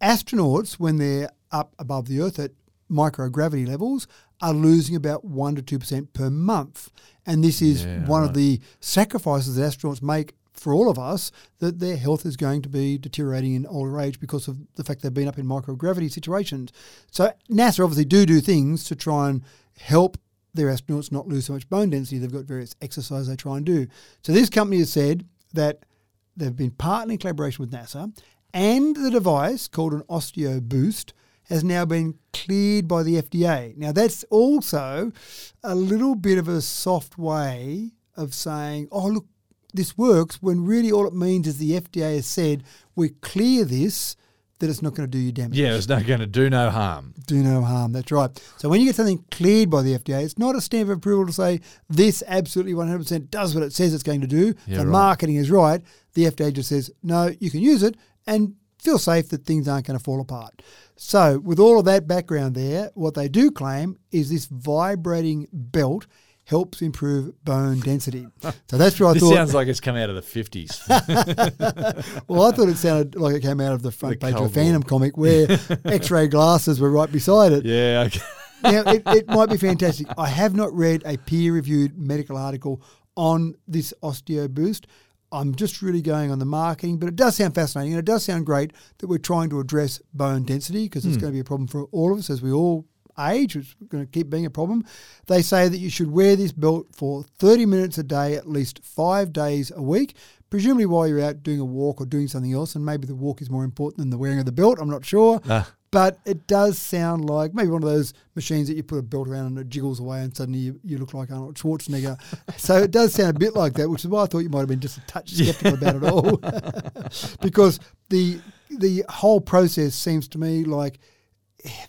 Astronauts, when they're up above the Earth at microgravity levels, are losing about 1% to 2% per month. And this is Yeah, one right. of the sacrifices that astronauts make for all of us that their health is going to be deteriorating in older age because of the fact they've been up in microgravity situations. So NASA obviously do do things to try and help their astronauts not lose so much bone density. They've got various exercises they try and do. So this company has said that they've been partnering in collaboration with NASA, and the device called an Osteo Boost has now been cleared by the FDA. Now that's also a little bit of a soft way of saying, "Oh, look, this works," when really all it means is the FDA has said we clear this. That it's not going to do you damage Yeah, it's not going to do no harm. do no harm. That's right. So when you get something cleared by the FDA, it's not a stamp of approval to say this absolutely 100% does what it says it's going to do. Yeah, the right. marketing is right. The FDA just says, no, you can use it and feel safe that things aren't going to fall apart. So with all of that background there, what they do claim is this vibrating belt helps improve bone density. So that's what I This thought. sounds like it's come out of the 50s. well, I thought it sounded like it came out of the front The page of a Phantom comic where X-ray glasses were right beside it. yeah, okay. now, it, it might be fantastic. I have not read a peer reviewed medical article on this osteo boost. I'm just really going on the marketing, but it does sound fascinating and it does sound great that we're trying to address bone density because it's going to be a problem for all of us as we all age. It's going to keep being a problem. They say that you should wear this belt for 30 minutes a day, at least five days a week, presumably while you're out doing a walk or doing something else. And maybe the walk is more important than the wearing of the belt. I'm not sure. Ah. But it does sound like maybe one of those machines that you put a belt around and it jiggles away and suddenly you, you look like Arnold Schwarzenegger. so it does sound a bit like that, which is why I thought you might have been just a touch skeptical about it all. because the the whole process seems to me like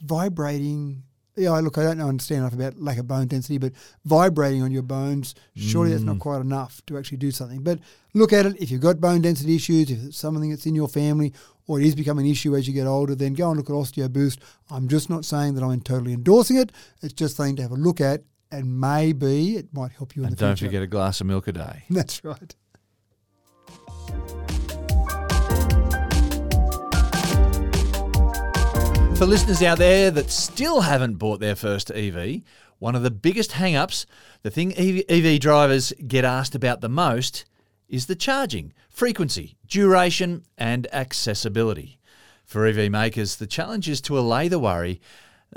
vibrating. Yeah, look, I don't know, understand enough about lack of bone density, but vibrating on your bones, surely that's not mm. quite enough to actually do something. But look at it. If you've got bone density issues, if it's something that's in your family, or it is becoming an issue as you get older, then go and look at Osteo Boost. I'm just not saying that I'm totally endorsing it. It's just something to have a look at, and maybe it might help you in And the don't forget a glass of milk a day. That's right. For listeners out there that still haven't bought their first EV, one of the biggest hang ups, the thing EV drivers get asked about the most, is the charging, frequency, duration, and accessibility. For EV makers, the challenge is to allay the worry,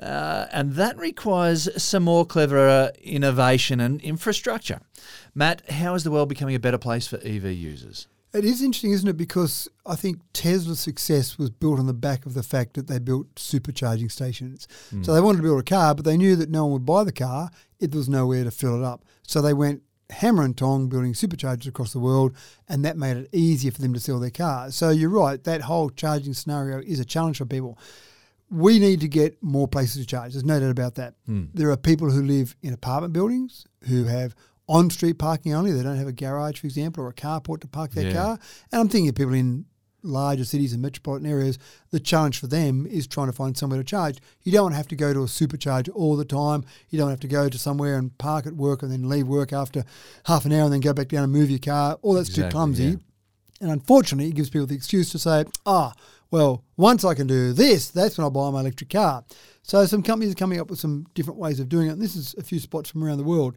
uh, and that requires some more clever innovation and infrastructure. Matt, how is the world becoming a better place for EV users? It is interesting, isn't it? Because I think Tesla's success was built on the back of the fact that they built supercharging stations. So they wanted to build a car, but they knew that no one would buy the car if there was nowhere to fill it up. So they went hammer and tong building superchargers across the world, and that made it easier for them to sell their cars. So you're right, that whole charging scenario is a challenge for people. We need to get more places to charge. There's no doubt about that. Hmm. There are people who live in apartment buildings who have on street parking only. They don't have a garage, for example, or a carport to park their Yeah. car. And I'm thinking of people in larger cities and metropolitan areas. The challenge for them is trying to find somewhere to charge. You don't have to go to a supercharger all the time. You don't have to go to somewhere and park at work and then leave work after half an hour and then go back down and move your car. All that's too clumsy. yeah. And unfortunately, it gives people the excuse to say, ah, well, once I can do this, that's when I'll buy my electric car. So some companies are coming up with some different ways of doing it. And this is a few spots from around the world.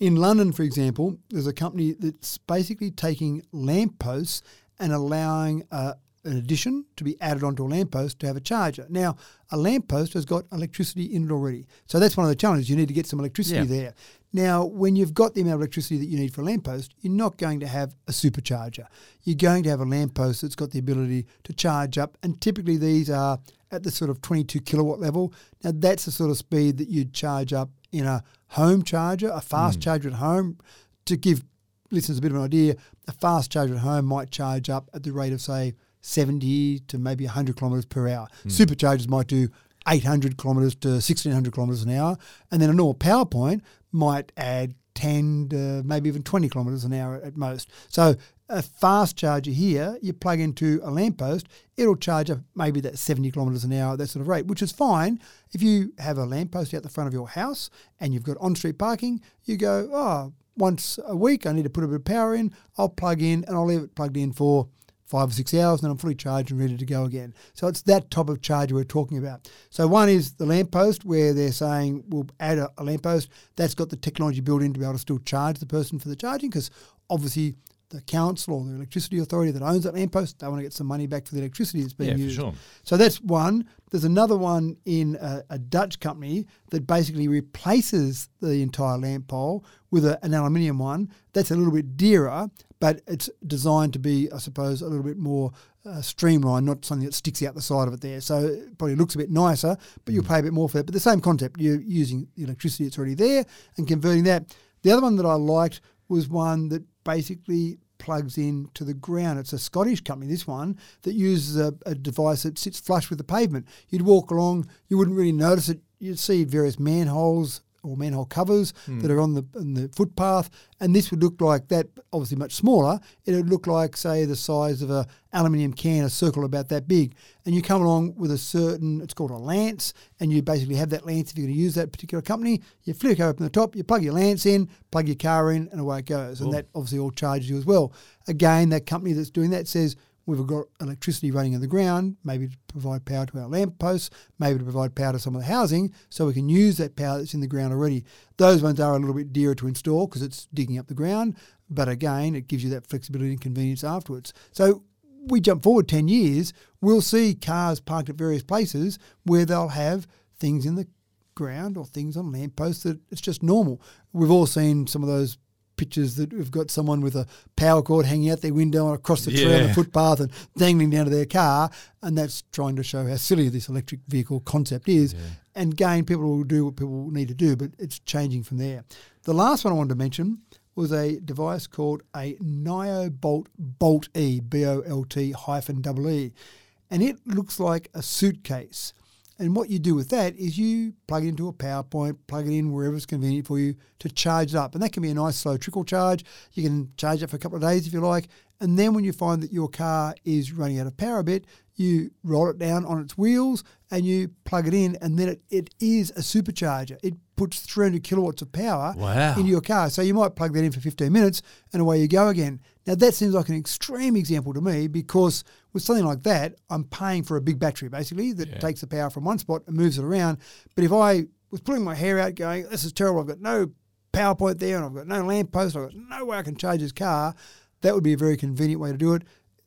In London, for example, there's a company that's basically taking lampposts and allowing uh, an addition to be added onto a lamppost to have a charger. Now, a lamppost has got electricity in it already. So that's one of the challenges. You need to get some electricity Yeah. there. Now, when you've got the amount of electricity that you need for a lamppost, you're not going to have a supercharger. You're going to have a lamppost that's got the ability to charge up, and typically these are at the sort of 22 kilowatt level. Now, that's the sort of speed that you'd charge up in a home charger, a fast charger at home. To give listeners a bit of an idea, a fast charger at home might charge up at the rate of, say, 70 to maybe 100 kilometres per hour. Hmm. Superchargers might do 800 kilometres to 1600 kilometres an hour. And then a normal power point might add 10 to maybe even 20 kilometres an hour at most. So a fast charger here, you plug into a lamppost, it'll charge up maybe that 70 kilometres an hour, that sort of rate, which is fine. If you have a lamppost out the front of your house and you've got on street parking, you go, oh, once a week I need to put a bit of power in, I'll plug in and I'll leave it plugged in for five or six hours, and I'm fully charged and ready to go again. So it's that type of charger we're talking about. So one is the lamppost, where they're saying we'll add a, a lamppost that's got the technology built in to be able to still charge the person for the charging, because obviously the council or the electricity authority that owns that lamppost, they want to get some money back for the electricity that's being Yeah, for used. sure. So that's one. There's another one in a, a Dutch company that basically replaces the entire lamp pole with a, an aluminium one. That's a little bit dearer, but it's designed to be, I suppose, a little bit more uh, streamlined, not something that sticks out the side of it there. So it probably looks a bit nicer, but you'll pay a bit more for it. But the same concept, you're using the electricity that's already there and converting that. The other one that I liked was one that basically plugs in to the ground. It's a Scottish company, this one, that uses a, a device that sits flush with the pavement. You'd walk along, you wouldn't really notice it. You'd see various manholes or manhole covers hmm. that are on the on the footpath, and this would look like that. Obviously, much smaller. It would look like, say, the size of a aluminium can, a circle about that big. And you come along with a certain, it's called a lance, and you basically have that lance if you're going to use that particular company. You flick open the top, you plug your lance in, plug your car in, and away it goes. And that obviously all charges you as well. Again, that company that's doing that says we've got electricity running in the ground, maybe to provide power to our lamp posts, maybe to provide power to some of the housing, so we can use that power that's in the ground already. Those ones are a little bit dearer to install because it's digging up the ground, but again, it gives you that flexibility and convenience afterwards. So we jump forward 10 years, we'll see cars parked at various places where they'll have things in the ground or things on lampposts that it's just normal. We've all seen some of those pictures that we've got someone with a power cord hanging out their window and across the tree on the footpath and dangling down to their car, and that's trying to show how silly this electric vehicle concept is. And again, people will do what people need to do, but it's changing from there. The last one I wanted to mention was a device called a NioBolt Bolt E, B O L T hyphen double E, and it looks like a suitcase. And what you do with that is you plug it into a PowerPoint, plug it in wherever it's convenient for you to charge it up. And that can be a nice slow trickle charge. You can charge it for a couple of days if you like. And then when you find that your car is running out of power a bit, you roll it down on its wheels and you plug it in, and then it, it is a supercharger. It puts 300 kilowatts of power Wow. into your car. So you might plug that in for 15 minutes and away you go again. Now, that seems like an extreme example to me because with something like that, I'm paying for a big battery basically that takes the power from one spot and moves it around. But if I was pulling my hair out going, this is terrible, I've got no power point there and I've got no lamp post, I've got no way I can charge this car, that would be a very convenient way to do it.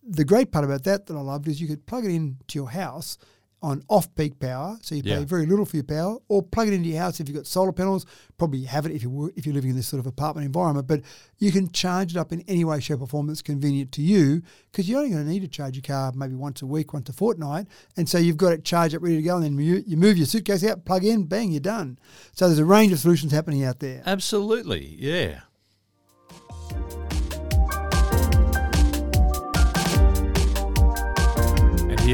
The great part about that that I loved is you could plug it into your house on off-peak power, so you pay Yeah. very little for your power, or plug it into your house if you've got solar panels. Probably have it if you if you're living in this sort of apartment environment, but you can charge it up in any way, shape, or form that's convenient to you because you're only going to need to charge your car maybe once a week, once a fortnight, and so you've got it charged up, ready to go, and then you, you move your suitcase out, plug in, bang, you're done. So there's a range of solutions happening out there. Absolutely, yeah.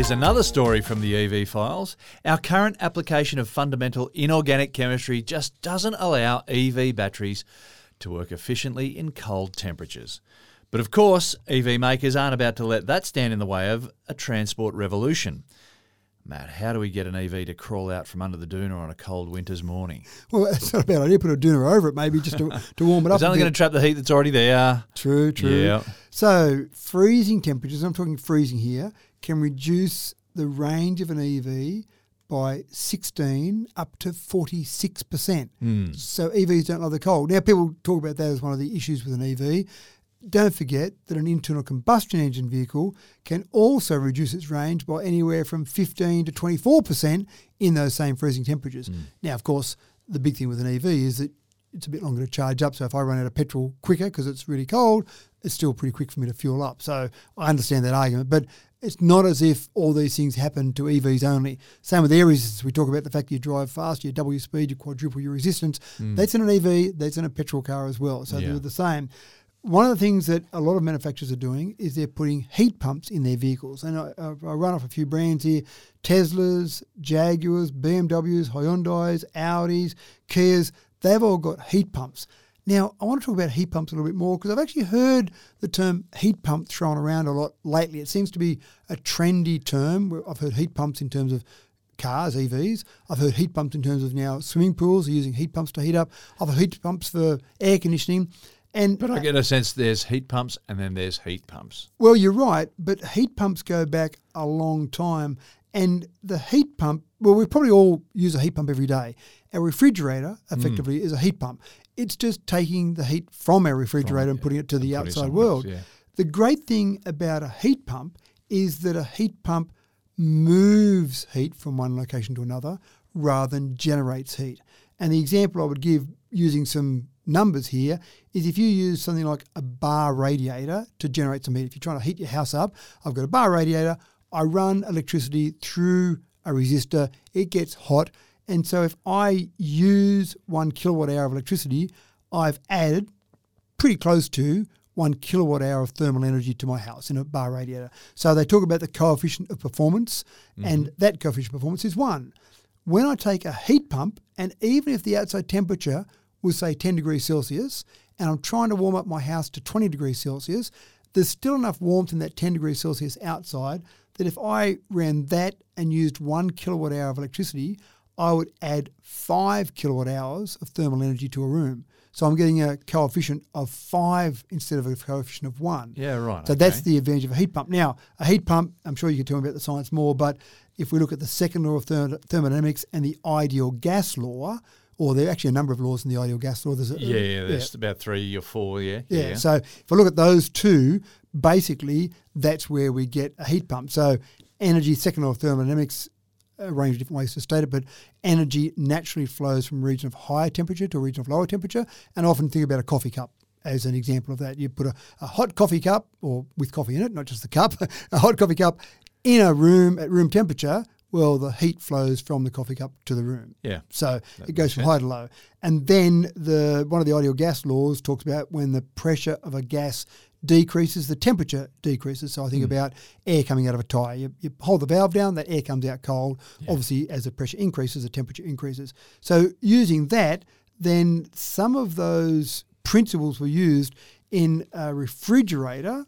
Here's another story from the EV files. Our current application of fundamental inorganic chemistry just doesn't allow EV batteries to work efficiently in cold temperatures. But of course, EV makers aren't about to let that stand in the way of a transport revolution. Matt, how do we get an EV to crawl out from under the doona on a cold winter's morning? Well, it's not a bad idea. Put a doona over it, maybe just to, to warm it up. It's only going to trap the heat that's already there. True, true. Yeah. So freezing temperatures, I'm talking freezing here, can reduce the range of an EV by 16 up to 46%. Hmm. So EVs don't love the cold. Now, people talk about that as one of the issues with an EV. Don't forget that an internal combustion engine vehicle can also reduce its range by anywhere from 15 to 24% in those same freezing temperatures. Hmm. Now, of course, the big thing with an EV is that it's a bit longer to charge up. So if I run out of petrol quicker because it's really cold, it's still pretty quick for me to fuel up. So I understand that argument, but it's not as if all these things happen to EVs only. Same with air resistance. We talk about the fact that you drive fast, you double your speed, you quadruple your resistance. Mm. That's in an EV, that's in a petrol car as well. So Yeah. they're the same. One of the things that a lot of manufacturers are doing is they're putting heat pumps in their vehicles. And I, I I run off a few brands here Teslas, Jaguars, BMWs, Hyundais, Audis, Kias. They've all got heat pumps. Now, I want to talk about heat pumps a little bit more because I've actually heard the term heat pump thrown around a lot lately. It seems to be a trendy term. I've heard heat pumps in terms of cars, EVs. I've heard heat pumps in terms of now swimming pools are using heat pumps to heat up. I've heard heat pumps for air conditioning. And But I get a sense there's heat pumps and then there's heat pumps. well, you're right, but heat pumps go back a long time. And the heat pump, well, we probably all use a heat pump every day. A refrigerator, mm. effectively, is a heat pump. It's just taking the heat from our refrigerator and putting it to the outside somewhere else, world. yeah. The great thing about a heat pump is that a heat pump moves heat from one location to another rather than generates heat. And the example I would give using some numbers here is if you use something like a bar radiator to generate some heat, if you're trying to heat your house up, I've got a bar radiator, I run electricity through a resistor, it gets hot. And so if I use one kilowatt hour of electricity, I've added pretty close to one kilowatt hour of thermal energy to my house in a bar radiator. So they talk about the coefficient of performance, mm-hmm. and that coefficient of performance is one. When I take a heat pump, and even if the outside temperature was, say, 10 degrees Celsius, and I'm trying to warm up my house to 20 degrees Celsius, there's still enough warmth in that 10 degrees Celsius outside that if I ran that and used one kilowatt hour of electricity, I would add five kilowatt hours of thermal energy to a room. So I'm getting a coefficient of five instead of a coefficient of one. Yeah, right. So that's the advantage of a heat pump. Now, a heat pump, I'm sure you can tell me about the science more, but if we look at the second law of therm- thermodynamics and the ideal gas law, or there are actually a number of laws in the ideal gas law. There's a, Yeah, yeah, there's about three or four, yeah. yeah. So if I look at those two, basically that's where we get a heat pump. So energy, second law of thermodynamics, a range of different ways to state it, but energy naturally flows from a region of higher temperature to a region of lower temperature. And I often think about a coffee cup as an example of that. You put a, a hot coffee cup, or with coffee in it, not just the cup, a hot coffee cup in a room at room temperature. Well, the heat flows from the coffee cup to the room. Yeah. So it goes from high to low. And then the one of the ideal gas laws talks about when the pressure of a gas decreases, the temperature decreases. So I think hmm. about air coming out of a tyre. You, you hold the valve down, that air comes out cold. Obviously, as the pressure increases, the temperature increases. So using that, then some of those principles were used in a refrigerator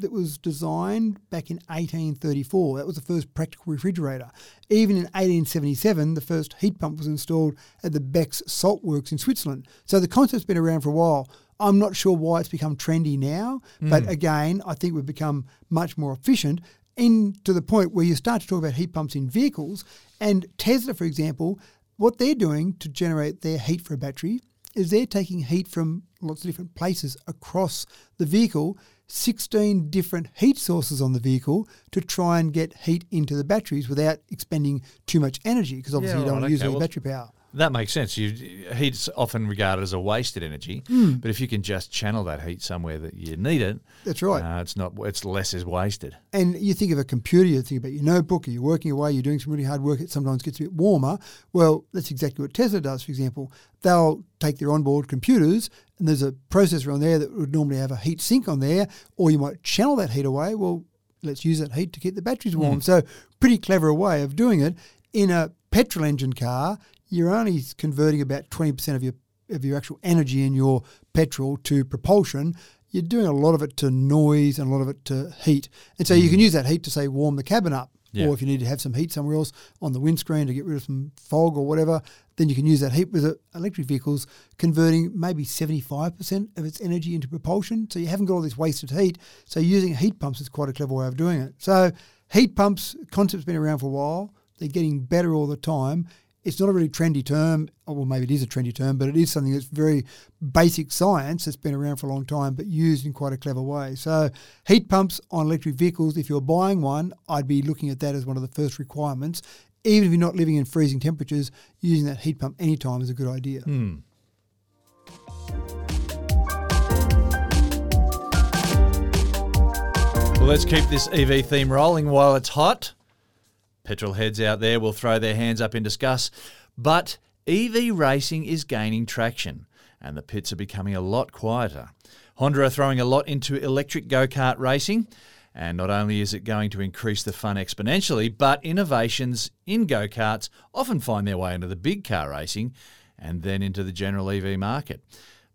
that was designed back in 1834. That was the first practical refrigerator. Even in 1877, the first heat pump was installed at the Bex Salt Works in Switzerland. So the concept's been around for a while. I'm not sure why it's become trendy now, but mm. again, I think we've become much more efficient. In to the point where you start to talk about heat pumps in vehicles, and Tesla, for example, what they're doing to generate their heat for a battery is they're taking heat from lots of different places across the vehicle, 16 different heat sources on the vehicle to try and get heat into the batteries without expending too much energy because obviously Yeah, you don't right, want to use okay. any Well, battery power. That makes sense. You, heat's often regarded as a wasted energy, Hmm. but if you can just channel that heat somewhere that you need it, That's right. uh, it's not. It's less is wasted. And you think of a computer, you think about your notebook, you're working away, you're doing some really hard work, it sometimes gets a bit warmer. Well, that's exactly what Tesla does, for example. They'll take their onboard computers, and there's a processor on there that would normally have a heat sink on there, or you might channel that heat away. Well, let's use that heat to keep the batteries warm. So, pretty clever way of doing it. In a petrol engine car, you're only converting about 20% of your of your actual energy in your petrol to propulsion. You're doing a lot of it to noise and a lot of it to heat. And so you can mm. use that heat to say warm the cabin up. Yeah. Or if you need to have some heat somewhere else on the windscreen to get rid of some fog or whatever, then you can use that heat with electric vehicles, converting maybe 75% of its energy into propulsion. So you haven't got all this wasted heat. So using heat pumps is quite a clever way of doing it. So heat pumps concept's been around for a while. They're getting better all the time. It's not a really trendy term, or well, maybe it is a trendy term, but it is something that's very basic science that's been around for a long time, but used in quite a clever way. So, heat pumps on electric vehicles, if you're buying one, I'd be looking at that as one of the first requirements. Even if you're not living in freezing temperatures, using that heat pump anytime is a good idea. Hmm. Well, let's keep this EV theme rolling while it's hot. Petrol heads out there will throw their hands up in disgust. But EV racing is gaining traction, and the pits are becoming a lot quieter. Honda are throwing a lot into electric go kart racing, and not only is it going to increase the fun exponentially, but innovations in go karts often find their way into the big car racing and then into the general EV market.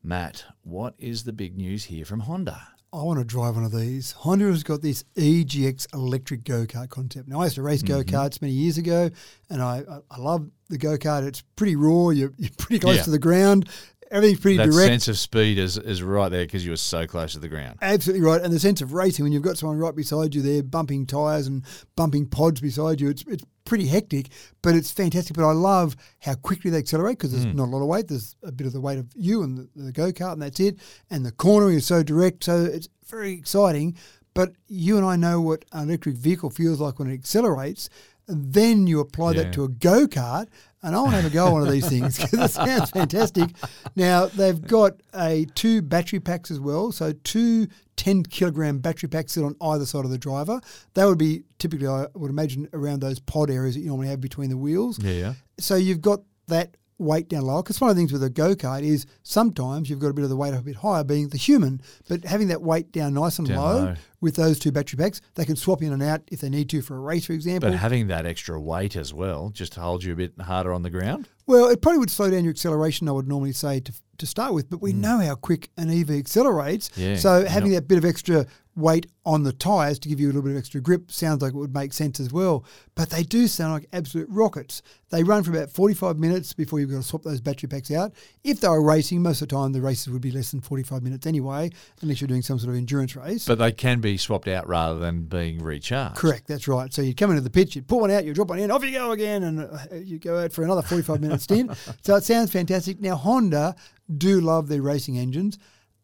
Matt, what is the big news here from Honda? I want to drive one of these. Honda has got this EGX electric go kart concept. Now, I used to race go Mm-hmm. karts many years ago, and I, I, I love the go kart. It's pretty raw, you're, you're pretty close Yeah. to the ground, everything's pretty That direct. sense of speed is, is right there because you were so close to the ground. Absolutely right. And the sense of racing when you've got someone right beside you there, bumping tyres and bumping pods beside you, it's, it's pretty hectic, but it's fantastic. But I love how quickly they accelerate because there's mm. not a lot of weight. There's a bit of the weight of you and the, the go kart, and that's it. And the cornering is so direct, so it's very exciting. But you and I know what an electric vehicle feels like when it accelerates. And then you apply Yeah. that to a go kart, and I want to have a go on one of these things because it sounds fantastic. Now they've got a two battery packs as well, so two 10 kilogram battery packs sit on either side of the driver. They would be typically, I would imagine, around those pod areas that you normally have between the wheels. Yeah, yeah. So you've got that weight down lower. Because one of the things with a go kart is sometimes you've got a bit of the weight up a bit higher, being the human, but having that weight down nice and Down low, low. with those two battery packs, they can swap in and out if they need to for a race, for example. But having that extra weight as well just holds you a bit harder on the ground. Well, it probably would slow down your acceleration, I would normally say, to, to start with, but we know how quick an EV accelerates. Mm. Yeah, so having that bit of extra weight on the tyres to give you a little bit of extra grip sounds like it would make sense as well. But they do sound like absolute rockets. They run for about 45 minutes before you've got to swap those battery packs out. If they were racing, most of the time the races would be less than 45 minutes anyway, unless you're doing some sort of endurance race. But they can be swapped out rather than being recharged. Correct, that's right. So you'd come into the pitch, you'd pull one out, you'd drop one in, off you go again, and uh, you go out for another 45 minute stint. So it sounds fantastic. Now, Honda do love their racing engines.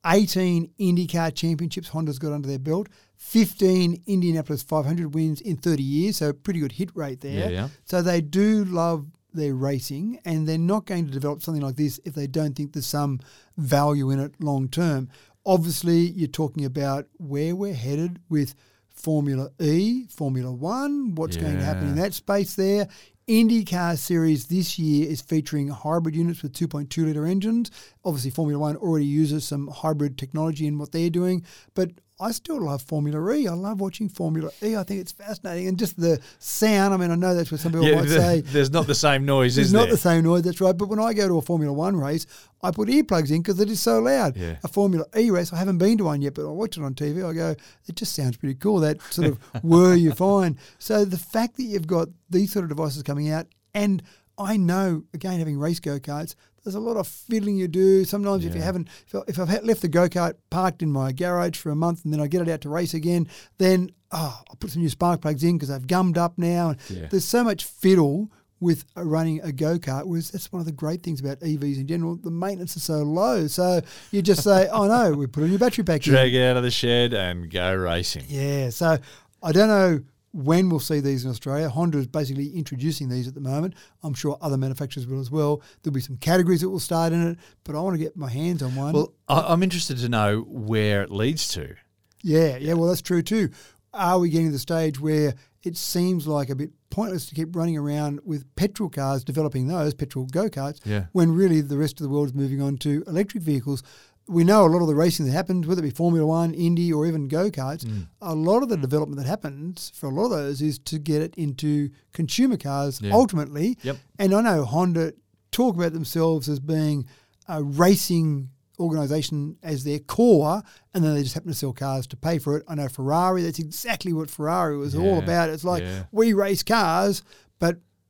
18 IndyCar championships Honda's got under their belt, 15 Indianapolis 500 wins in 30 years, so pretty good hit rate there. Yeah, yeah. So they do love their racing, and they're not going to develop something like this if they don't think there's some value in it long term. Obviously, you're talking about where we're headed with Formula E, Formula One, what's going to happen in that space there. IndyCar Series this year is featuring hybrid units with 2.2 litre engines. Obviously, Formula One already uses some hybrid technology in what they're doing, but I still love Formula E. I love watching Formula E. I think it's fascinating. And just the sound, I mean, I know that's what some people Yeah, might the- say. there's not the same noise, It's is not the same noise, that's right. But when I go to a Formula One race, I put earplugs in because it is so loud. Yeah. A Formula E race, I haven't been to one yet, but I watch it on TV. I go, it just sounds pretty cool. That sort of whir you find. So the fact that you've got these sort of devices coming out, and I know again having race go karts, there's a lot of fiddling you do. Sometimes if you haven't, if, I- if I've had- left the go kart parked in my garage for a month and then I get it out to race again, then oh, I'll put some new spark plugs in because they've gummed up now. Yeah. There's so much fiddle with running a go kart. Whereas that's one of the great things about EVs in general. The maintenance is so low, so you just say, "Oh no, we put a new battery pack in." Drag it out of the shed and go racing. Yeah, so I don't know when we'll see these in Australia. Honda is basically introducing these at the moment. I'm sure other manufacturers will as well. There'll be some categories that will start in it, but I want to get my hands on one. Well, I'm interested to know where it leads to. Yeah, yeah, well, that's true too. Are we getting to the stage where it seems like a bit pointless to keep running around with petrol cars, developing those petrol go karts, Yeah. when really the rest of the world is moving on to electric vehicles? We know a lot of the racing that happens, whether it be Formula One, Indy, or even go karts, Mm. a lot of the development that happens for a lot of those is to get it into consumer cars Yeah. ultimately. Yep. And I know Honda talk about themselves as being a racing organisation as their core, and then they just happen to sell cars to pay for it. I know Ferrari, that's exactly what Ferrari was all about. It's like, yeah. we race cars,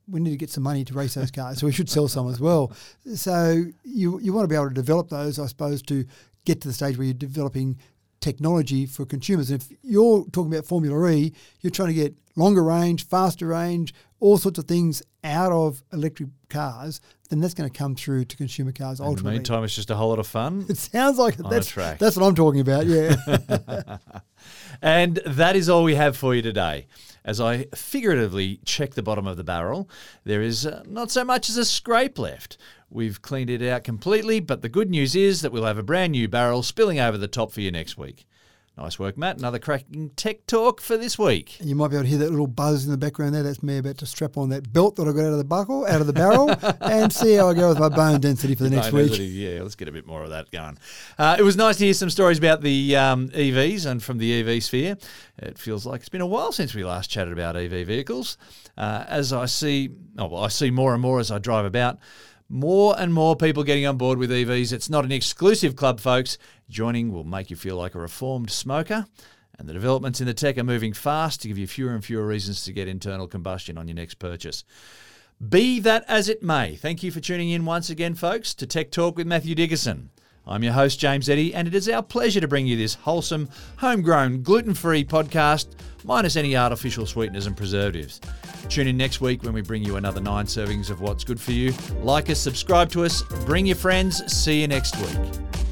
we need to get some money to race those cars, so we should sell some as well. So you you want to be able to develop those, I suppose, to get to the stage where you're developing technology for consumers. And if you're talking about Formula E, you're trying to get longer range, faster range, all sorts of things out of electric cars, then that's going to come through to consumer cars In the ultimately. meantime, it's just a whole lot of fun. it sounds like it. On a That's, that's what I'm talking about. Yeah. And that is all we have for you today. As I figuratively check the bottom of the barrel, there is uh, not so much as a scrape left. We've cleaned it out completely, but the good news is that we'll have a brand new barrel spilling over the top for you next week. Nice work, Matt. Another cracking tech talk for this week. And you might be able to hear that little buzz in the background there. That's me about to strap on that belt that I got out of the buckle, out of the barrel, and see how I go with my bone density for the next Bone week. density, Yeah, let's get a bit more of that going. Uh, it was nice to hear some stories about the um, EVs and from the EV sphere. It feels like it's been a while since we last chatted about EV vehicles. Uh, as I see, oh, well, I see more and more as I drive about. More and more people getting on board with EVs. It's not an exclusive club, folks. Joining will make you feel like a reformed smoker. And the developments in the tech are moving fast to give you fewer and fewer reasons to get internal combustion on your next purchase. Be that as it may, thank you for tuning in once again, folks, to Tech Talk with Matthew Dickerson. I'm your host, James Eddy, and it is our pleasure to bring you this wholesome, homegrown, gluten free podcast, minus any artificial sweeteners and preservatives. Tune in next week when we bring you another nine servings of what's good for you. Like us, subscribe to us, bring your friends. See you next week.